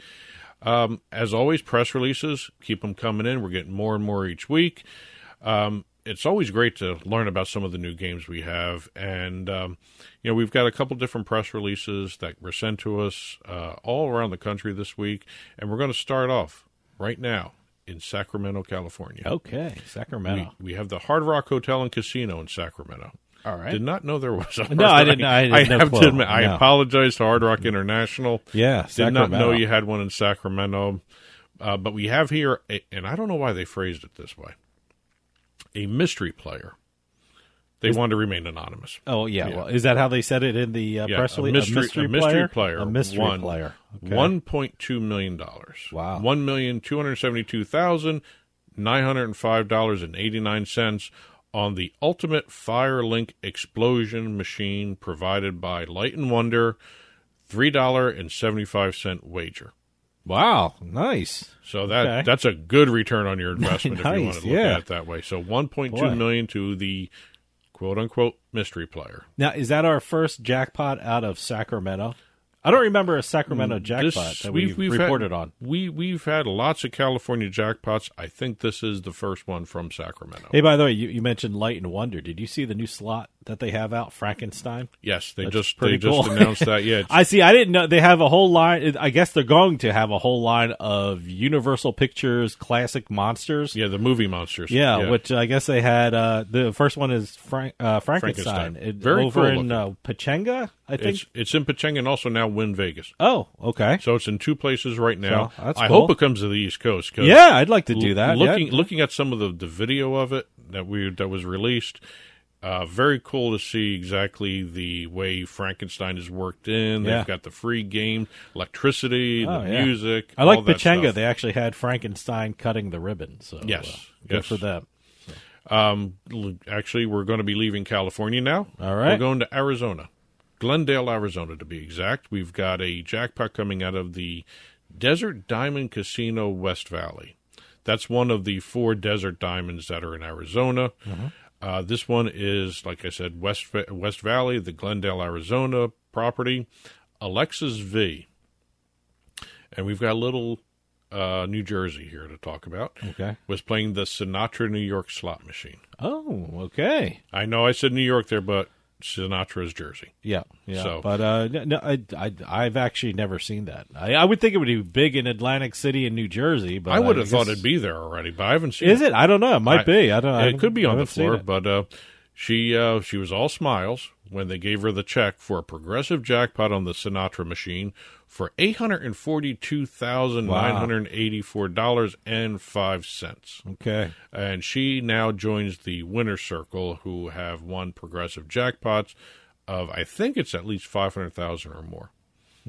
Um, as always, press releases keep them coming in. We're getting more and more each week. Um, it's always great to learn about some of the new games we have, and um, you know we've got a couple different press releases that were sent to us uh, all around the country this week, and we're going to start off right now in Sacramento, California.
Okay, Sacramento.
We, we have the Hard Rock Hotel and Casino in Sacramento.
All right.
Did not know there was a Hard
No, I didn't- I
I
had no
have
clue.
to admit, I apologize to Hard Rock International.
Yeah,
Did not know you had one in Sacramento. Uh, but we have here, a, and I don't know why they phrased it this way, a mystery player. They
Is-
want to remain anonymous.
Oh yeah. Well, is that how they said it in the uh,
Yeah,
press
a
release?
mystery, a mystery player,
A mystery
won
player. Okay.
One point two million dollars.
Wow.
One million two hundred seventy-two thousand nine hundred and five dollars and eighty-nine cents on the ultimate Firelink explosion machine provided by Light and Wonder. Three dollar and seventy-five cent wager.
Wow, nice.
So that
Okay.
that's a good return on your investment if you want to look
yeah.
at it that way. So
1.2
million to the quote unquote mystery player.
Now, is that our first jackpot out of Sacramento? I don't remember a Sacramento jackpot
Mm, This-
that we
we've
reported
had,
on.
We we've had lots of California jackpots. I think this is the first one from Sacramento.
Hey, by the way, you, you mentioned Light and Wonder. Did you see the new slot that they have out, Frankenstein?
Yes, they
That's
just they just announced that. Yeah,
I see. I didn't know they have a whole line. I guess they're going to have a whole line of Universal Pictures classic monsters.
yeah, the movie monsters.
Yeah, which I guess they had. Uh, the first one is Frank, uh, Frankenstein,
Frankenstein.
It-
Very
over
cool
in uh, Pechanga, I think.
It's it's in Pechanga and also now Wynn Vegas.
Oh, okay.
So it's in two places right now.
So,
I
cool.
hope it comes to the East Coast.
Yeah, I'd like to do that,
Looking
yeah.
looking at some of the, the video of it that we that was released, uh, very cool to see exactly the way Frankenstein is worked in. They've
Yeah.
got the free game, electricity,
Oh,
the
yeah.
music.
I like
Pechanga.
They actually had Frankenstein cutting the ribbon. So
Yes,
uh, good
yes.
for them.
Um, actually, we're going to be leaving California now.
All right.
We're going to Arizona, Glendale, Arizona, to be exact. We've got a jackpot coming out of the Desert Diamond Casino West Valley. That's one of the four Desert Diamonds that are in Arizona. Uh, this one is, like I said, West West Valley, the Glendale, Arizona property. Alexis V. And we've got a little uh, New Jersey here to talk about.
Okay.
Was playing the Sinatra New York slot machine.
Oh, okay.
I know I said New York there, but Sinatra's Jersey.
Yeah, yeah.
So-
but uh, no, I, I, I've actually never seen that. I, I would think it would be big in Atlantic City and New Jersey, but
I would have thought it'd be there already, but I haven't seen
Is it? I don't know. It might be. I don't- I
It could be on the floor, but uh, she uh, she was all smiles when they gave her the check for a progressive jackpot on the Sinatra machine for eight hundred and forty two thousand nine hundred eighty four dollars and five cents.
Okay.
and she now joins the winner circle who have won progressive jackpots of I think it's at least five hundred thousand or more.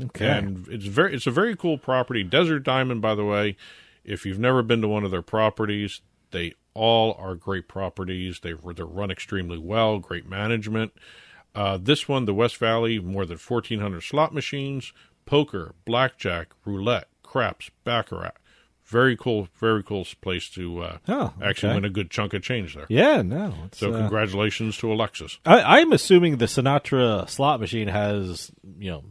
Okay.
And it's very it's a very cool property. Desert Diamond, by the way, if you've never been to one of their properties, they all are great properties. They they're run extremely well, great management. Uh, this one, the West Valley, more than fourteen hundred slot machines, poker, blackjack, roulette, craps, baccarat. Very cool, very cool place to uh,
Oh,
actually
okay.
win a good chunk of change there.
Yeah, no.
So
uh,
congratulations to Alexis.
I, I'm assuming the Sinatra slot machine has, you know,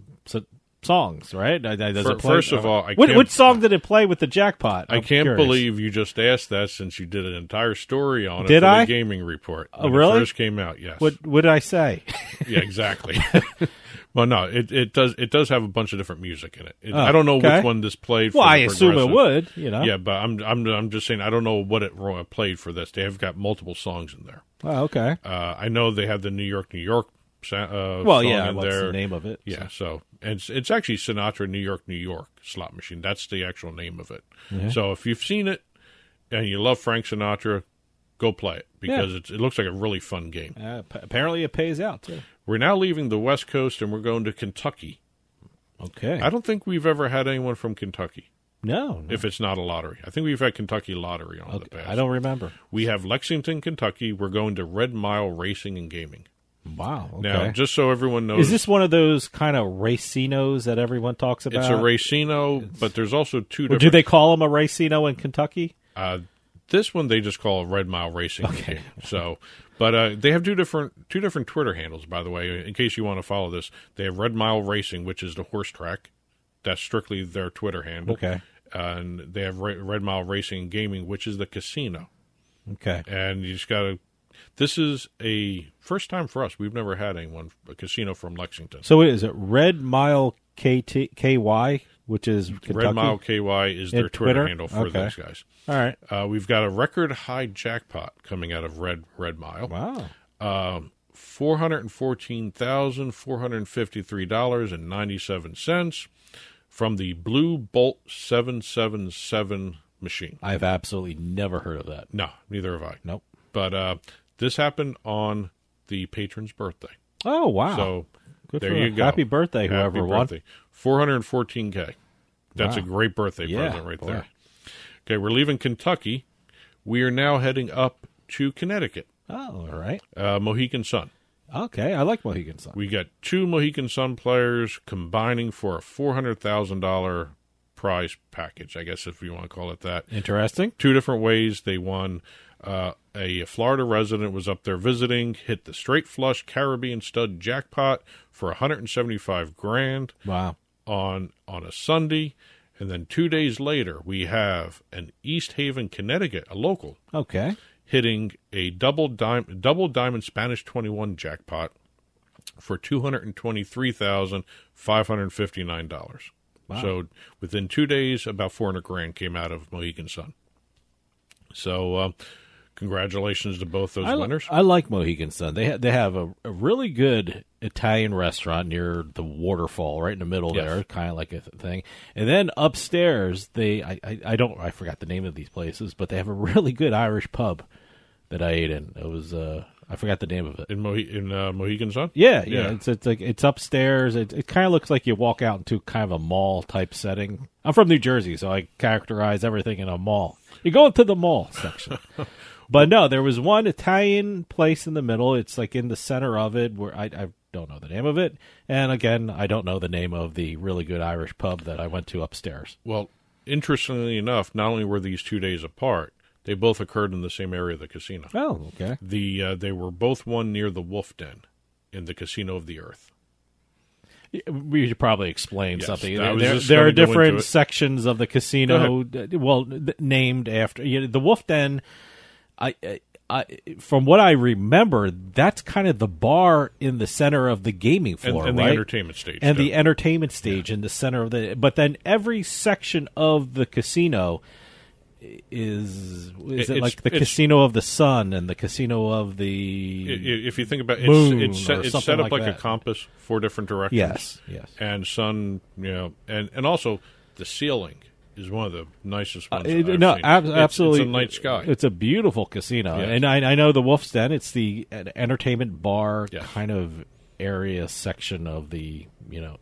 songs, right? I- I- Does
Fir-
it play-
first of all, I
what, what song did it play with the jackpot?
I
I'm
can't
curious.
believe you just asked that since you did an entire story on it
Did I?
the gaming report.
Oh,
when
really?
It first came out, yes.
What What did I say?
yeah, exactly. well, no, it, it does it does have a bunch of different music in it. It-
Oh,
I don't know
okay.
which one this played.
Well,
for
I assume it would, you know.
Yeah, but I'm I'm I'm just saying I don't know what it played for this. They have got multiple songs in there.
Oh, okay.
Uh, I know they have the New York, New York. Uh,
Well, yeah,
in
what's
there.
the name of it,
Yeah, so, and it's, it's actually Sinatra, New York, New York slot machine. That's the actual name of it. So if you've seen it and you love Frank Sinatra, go play it because
Yeah.
it's, it looks like a really fun game.
Uh, p- apparently, it pays out too.
We're now leaving the West Coast and we're going to Kentucky.
Okay.
I don't think we've ever had anyone from Kentucky.
No, no.
If it's not a lottery, I think we've had Kentucky Lottery on in the past.
I don't remember.
We have Lexington, Kentucky. We're going to Red Mile Racing and Gaming.
Wow. Okay.
Now, just so everyone knows,
Is this one of those kind of racinos that everyone talks about?
it's a racino, but there's also two different.
do they call them a racino in Kentucky?
Uh, this one they just call a Red Mile Racing. Okay. So, but uh, they have two different two different Twitter handles, by the way. In case you want to follow this, they have Red Mile Racing, which is the horse track. That's strictly their Twitter handle.
Okay.
and they have Red Mile Racing Gaming, which is the casino.
Okay.
And you just got to. This is a first time for us. We've never had anyone a casino from Lexington.
So is it Red Mile KT, KY, which is Kentucky?
Red Mile KY is their Twitter,
Twitter?
handle for
Okay.
those guys.
All right.
Uh, we've got a record high jackpot coming out of Red Red Mile.
Wow.
Um, four hundred and fourteen thousand four hundred fifty three dollars and ninety seven cents from the Blue Bolt seven seven seven machine.
I've absolutely never heard of that.
No, neither have I.
Nope.
But uh, this happened on the patron's birthday.
Oh wow!
So
Good
there you go.
Happy birthday,
Happy
whoever won.
birthday. 414k. That's
Wow.
a great birthday
Yeah,
present right
boy.
there. Okay, we're leaving Kentucky. We are now heading up to Connecticut.
Oh, all right.
Uh, Mohegan Sun.
Okay, I like Mohegan Sun.
We got two Mohegan Sun players combining for a four hundred thousand dollar prize package. I guess if you want to call it that.
Interesting.
Two different ways they won. Uh, a Florida resident was up there visiting, hit the straight flush Caribbean stud jackpot for 175 grand.
Wow.
On on a Sunday, and then two days later we have an East Haven, Connecticut, a local,
Okay.
hitting a double diamond double diamond Spanish 21 jackpot for two hundred and twenty three thousand five hundred fifty nine dollars.
Wow.
So within two days, about four hundred grand came out of Mohegan Sun. So uh, congratulations to both those
I,
winners.
I like Mohegan Sun. They ha- they have a, a really good Italian restaurant near the waterfall, right in the middle
Yes.
there, kind of like a th- thing. And then upstairs, they I, I I don't I forgot the name of these places, but they have a really good Irish pub that I ate in. It was uh I forgot the name of it.
in Mohe- in uh, Mohegan Sun.
Yeah, yeah, It's it's like it's upstairs. It it kind of looks like you walk out into kind of a mall type setting. I'm from New Jersey, so I characterize everything in a mall. You go into the mall section. But no, there was one Italian place in the middle. It's like in the center of it where I, I don't know the name of it. And again, I don't know the name of the really good Irish pub that I went to upstairs.
Well, interestingly enough, not only were these two days apart, they both occurred in the same area of the casino.
Oh, okay.
The uh, they were both one near the Wolf Den in the Casino of the Earth.
We should probably explain
Yes,
something. There, there are
gonna go into
different sections of the casino, well, th- named after you know, the Wolf Den. I, I, I, from what I remember, that's kind of the bar in the center of the gaming floor,
and the
right?
entertainment stage,
and
too.
the entertainment stage in the center of the. But then every section of the casino is is
It-
like the casino of the sun and the casino of the
If you think about it,
moon
it's, it's set, it's set up like, a compass, four different directions.
Yes, yes.
And sun, you know, and and also the ceiling is one of the nicest
Uh,
ones.
it-
I've
no, ab-
It's-
absolutely.
it's a night sky.
It's a beautiful casino, and I, I know the Wolf's Den. It's the uh, entertainment bar kind of area section of the you know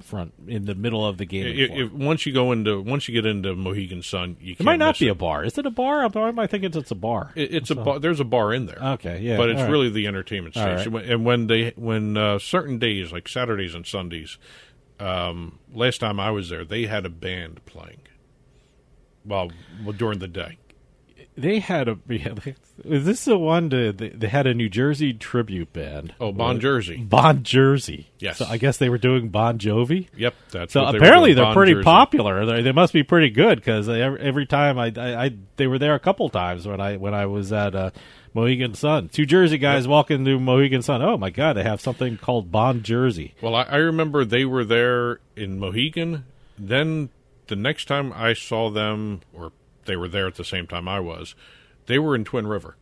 front in the middle of the floor.
once you go into once you get into Mohegan Sun, you
it might not be
it.
a bar. Is it a bar? Am I thinking it's a bar?
It, it's a bar. There's a bar in there.
Okay, yeah,
but it's
right.
really the entertainment station.
right.
And when they when uh, certain days like Saturdays and Sundays, um, last time I was there, they had a band playing. Well, well during the day.
They had a. Yeah, is this the one? To, they, they had a New Jersey tribute band.
Oh, Bon Jersey.
Bon Jersey.
Yes.
So I guess they were doing Bon Jovi.
Yep, that's
so
what they were
apparently
doing,
they're
Bon
pretty
Jersey.
popular. They, they must be pretty good because every, every time I, I, I they were there a couple times when I when I was at uh, Mohegan Sun. Two Jersey guys walking into Mohegan Sun. Oh my God, they have something called Bon Jersey.
Well, I, I remember they were there in Mohegan. Then the next time I saw them, or they were there at the same time I was, they were in Twin River.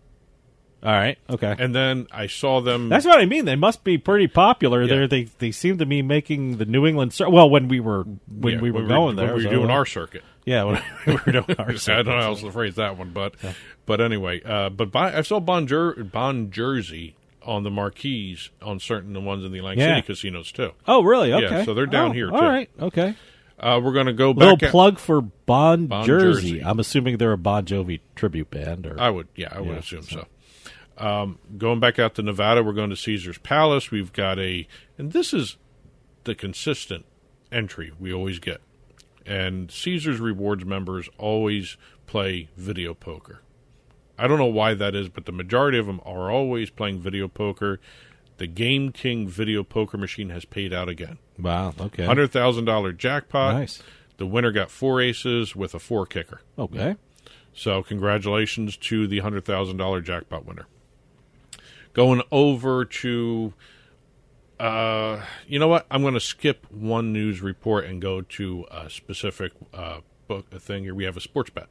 All right, okay.
And then I saw them.
That's what I mean. They must be pretty popular.
Yeah.
There, they they seem to be making the New England. Cir- well, when we were when
Yeah,
we were
when
going there,
we were
so-
doing our circuit.
Yeah, when we were doing our circuit.
I don't know how else to phrase that one, but but anyway, uh, but Bon, I saw Bon, Jer- bon Jersey on the marquees on certain the ones in the Atlantic
Yeah.
City casinos too.
Oh, really?
Yeah,
Okay.
so they're down
Oh,
here too.
All right. Okay.
Uh, we're going to go
Little
back. at-
plug for Bon,
Bon
Jersey.
Jersey.
I'm assuming they're a Bon Jovi tribute band. Or
I would, yeah, I would
Yeah,
assume so. Um, going back out to Nevada, we're going to Caesar's Palace. We've got a, and this is the consistent entry we always get. And Caesar's Rewards members always play video poker. I don't know why that is, but the majority of them are always playing video poker. The Game King video poker machine has paid out again.
Wow. Okay.
Hundred thousand dollar jackpot.
Nice.
The winner got four aces with a four kicker.
Okay.
So congratulations to the hundred thousand dollar jackpot winner. Going over to, uh, you know what? I'm going to skip one news report and go to a specific uh, book a thing here. We have a sports bet.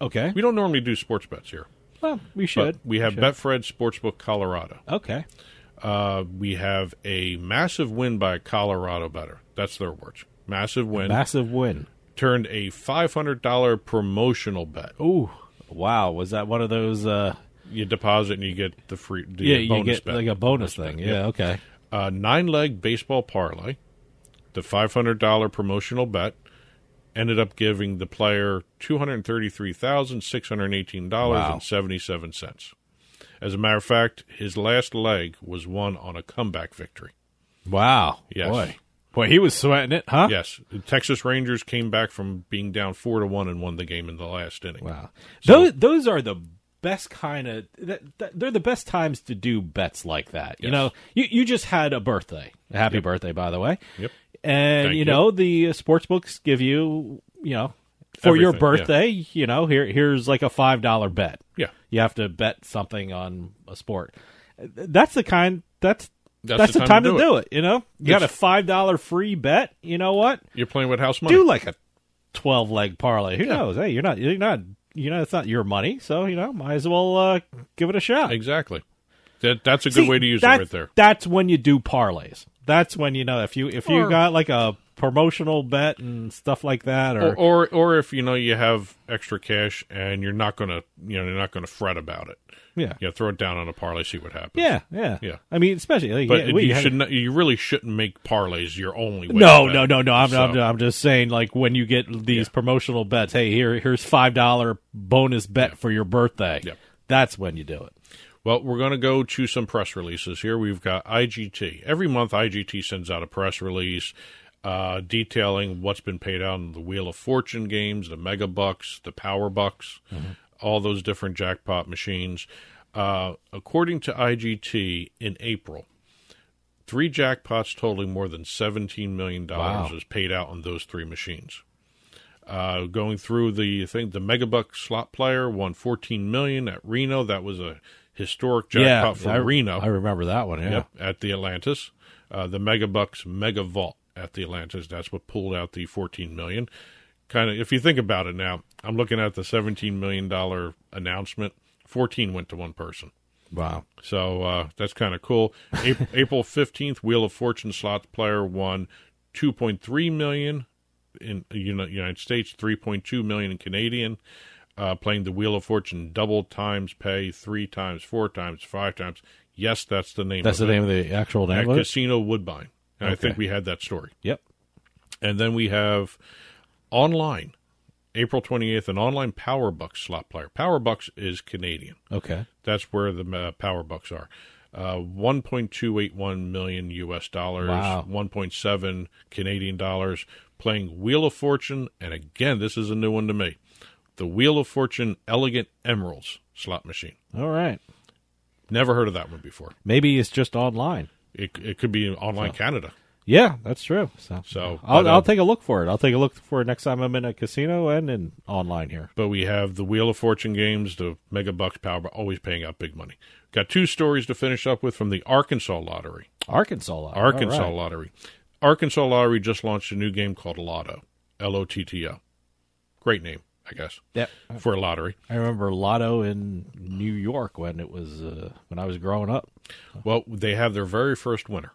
Okay.
We don't normally do sports bets here.
Well, we should.
we have
should.
Betfred Sportsbook Colorado.
Okay.
Uh, we have a massive win by Colorado better. That's their words. Massive win.
massive win.
Turned a $500 promotional bet.
Ooh, wow. Was that one of those? Uh,
you deposit and you get the free. The
yeah, you get
bet.
like a bonus, thing. Yeah,
yeah,
okay.
Uh, nine leg baseball parlay, the $500 promotional bet ended up giving the player $233,618.77. As a matter of fact, his last leg was won on a comeback victory.
Wow.
Yes.
Boy. Boy, he was sweating it, huh?
Yes, the Texas Rangers came back from being down four to one and won the game in the last inning.
Wow. those those are the best kind of they're the best times to do bets like that. You know, you you just had a birthday. Happy birthday, by the way.
Yep.
And you. know the uh, sports books give you you know for your
Everything, yeah.
birthday. You know here here's like a five dollar bet.
Yeah.
You have to bet something on a sport. That's the kind. That's
That's
that's,
the
the
time to
to
do
do
it.
it. You know, you got a five dollar free bet. You know what?
You're playing with house money.
Do like a twelve leg parlay. Who
Yeah.
knows? Hey, you're not. You're not. You know, it's not your money, so you know, might as well uh, give it a shot.
Exactly. That that's a good
See,
way to use
that-
it right there.
That's when you do parlays. That's when you know if you if you got like a promotional bet and stuff like that,
Or,
or,
or or if you know you have extra cash and you're not gonna you know you're not gonna fret about it.
Yeah.
Yeah, throw it down on a parlay, see what happens.
yeah, yeah,
Yeah.
I mean, especially like,
But
yeah,
you should not, you really shouldn't make parlays your only way.
No,
to
no, no, no. I'm,
So,
I'm, I'm just saying, like when you get these promotional bets, hey, here, here's five dollar bonus bet for your birthday.
Yep.
That's when you do it.
Well, we're going to go to some press releases here. We've got IGT. Every month, IGT sends out a press release uh, detailing what's been paid out in the Wheel of Fortune games, the Megabucks, the Power Bucks, all those different jackpot machines. Uh, according to IGT, in April, three jackpots totaling more than $17 million
Wow.
was paid out on those three machines. Uh, going through the thing, the Megabuck slot player won 14 million at Reno. That was a historic jackpot for
I,
Reno.
I remember that one. Yeah.
Yep, at the Atlantis. Uh, the Megabucks Mega Vault at the Atlantis. That's what pulled out the 14 million. Kind of, if you think about it now, I'm looking at the 17 million dollar announcement. 14 went to one person.
Wow.
So uh, that's kind of cool. April, April 15th, Wheel of Fortune slots player won 2.3 million in the United States, 3.2 million in Canadian. Uh, playing the Wheel of Fortune double times pay, three times, four times, five times. Yes, that's the name.
That's
of
the
it.
name of the actual name
At? Casino Woodbine. And I think we had that story.
Yep.
And then we have online, April 28th, an online Power Bucks slot player. Power Bucks is Canadian.
Okay.
That's where the uh, Power Bucks are. Uh, 1.281 million US dollars,
Wow.
1.7 Canadian dollars, playing Wheel of Fortune. And again, this is a new one to me the Wheel of Fortune Elegant Emeralds slot machine.
All right.
Never heard of that one before.
Maybe it's just online.
It, it could be online Canada.
Yeah, that's true. So,
So,
I'll,
but, uh,
I'll take a look for it. I'll take a look for it next time I'm in a casino and in online here.
But we have the Wheel of Fortune games, the Megabucks Power, always paying out big money. Got two stories to finish up with from the Arkansas Lottery.
Arkansas Lottery.
Arkansas
right.
Lottery. Arkansas Lottery just launched a new game called Lotto. L O T T O. Great name, I guess.
Yeah,
For a lottery.
I remember Lotto in New York when it was uh, when I was growing up.
Well, they have their very first winner.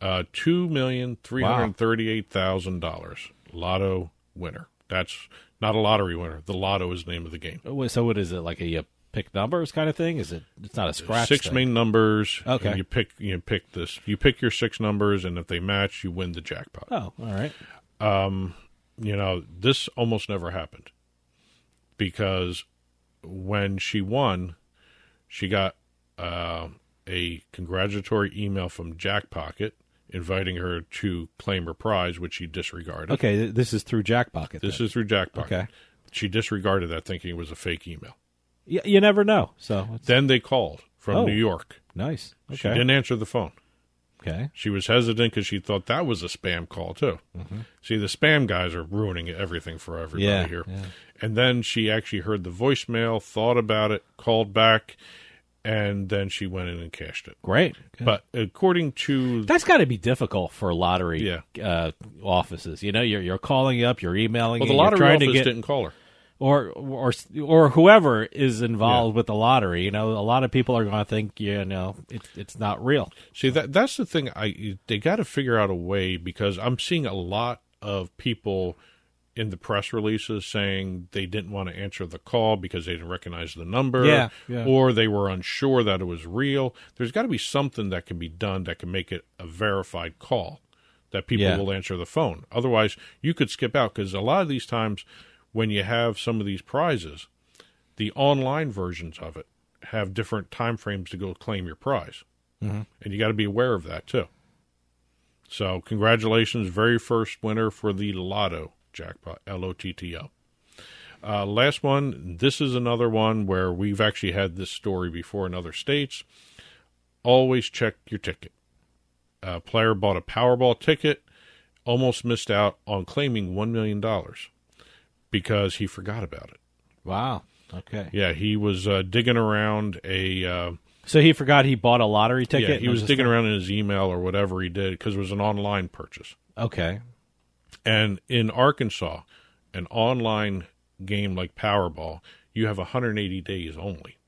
Uh, two million three hundred thirty-eight thousand dollars. Lotto winner. That's not a lottery winner. The Lotto is the name of the game.
Oh, So what is it like a, pick numbers kind of thing? Is it? It's not a scratch.
six
thing.
main numbers.
Okay.
and you pick you pick this. You pick your six numbers, and if they match, you win the jackpot.
Oh, all right.
Um, you know, this almost never happened because when she won, she got uh, a congratulatory email from Jackpocket inviting her to claim her prize, which she disregarded.
Okay, this is through Jackpocket.
This
then.
is through Jackpocket.
Okay.
She disregarded that, thinking it was a fake email.
Y- you never know. So it's-
Then they called from
Oh.
New York.
nice.
She didn't answer the phone.
Okay.
She was hesitant because she thought that was a spam call too. See, the spam guys are ruining everything for everybody
Yeah,
here.
yeah.
And then she actually heard the voicemail, thought about it, called back, and then she went in and cashed it.
Great. Good.
But according to
That's got to be difficult for lottery
Yeah.
uh, offices. You know, you're you're calling up, you're emailing.
well, the
you're
lottery
trying
office
to get,
didn't call her.
Or or or whoever is involved with the lottery. You know, a lot of people are going to think you know it's it's not real.
See that that's the thing. I they got to figure out a way because I'm seeing a lot of people in the press releases saying they didn't want to answer the call because they didn't recognize the number,
Yeah, yeah.
or they were unsure that it was real. There's got to be something that can be done that can make it a verified call that people
Yeah.
will answer the phone. Otherwise, you could skip out because a lot of these times when you have some of these prizes, the online versions of it have different time frames to go claim your prize
Mhm.
and you got to be aware of that too. So, congratulations, very first winner for the Lotto jackpot, L O T T O. Uh, last one. This is another one where we've actually had this story before in other states. Always check your ticket. A player bought a Powerball ticket, almost missed out on claiming one million dollars because he forgot about it.
Wow. Okay.
Yeah, he was uh, digging around a. Uh,
So he forgot he bought a lottery ticket.
yeah, he was digging
like-
around in his email or whatever he did because it was an online purchase.
Okay.
And in Arkansas, an online game like Powerball, you have 180 days only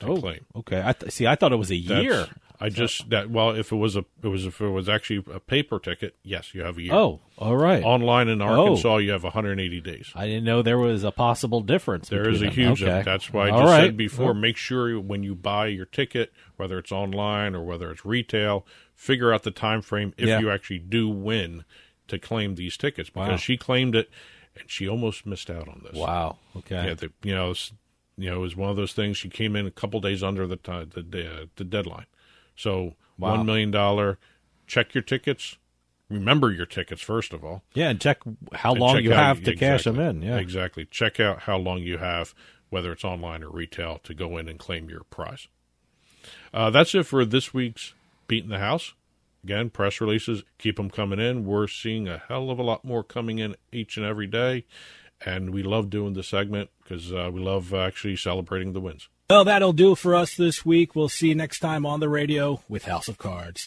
to
Oh,
claim.
okay. I th- see. I thought it was a
That's-
year.
I just that well, if it was a it was if it was actually a paper ticket, yes, you have a year.
Oh, all right.
Online in
Oh.
Arkansas, you have 180 days.
I didn't know there was a possible difference.
There is a
them.
huge.
Okay.
That's why I
All
just
right.
said before.
Well,
Make sure when you buy your ticket, whether it's online or whether it's retail, figure out the time frame if
Yeah.
you actually do win to claim these tickets because
Wow.
she claimed it and she almost missed out on this.
Wow. Okay.
Yeah, the, you know, you know, it was one of those things. She came in a couple days under the time, the the, uh, the deadline. So
Wow.
one million dollar. Check your tickets. Remember your tickets first of all.
Yeah, and check how
And
long
check
you
out-
have to cash them in. Yeah.
exactly. Check out how long you have, whether it's online or retail, to go in and claim your prize. Uh, that's it for this week's Beating the House. Again, press releases keep them coming in. We're seeing a hell of a lot more coming in each and every day, and we love doing the segment because uh, we love actually celebrating the wins.
Well, that'll do for us this week. We'll see you next time on the radio with House of Cards.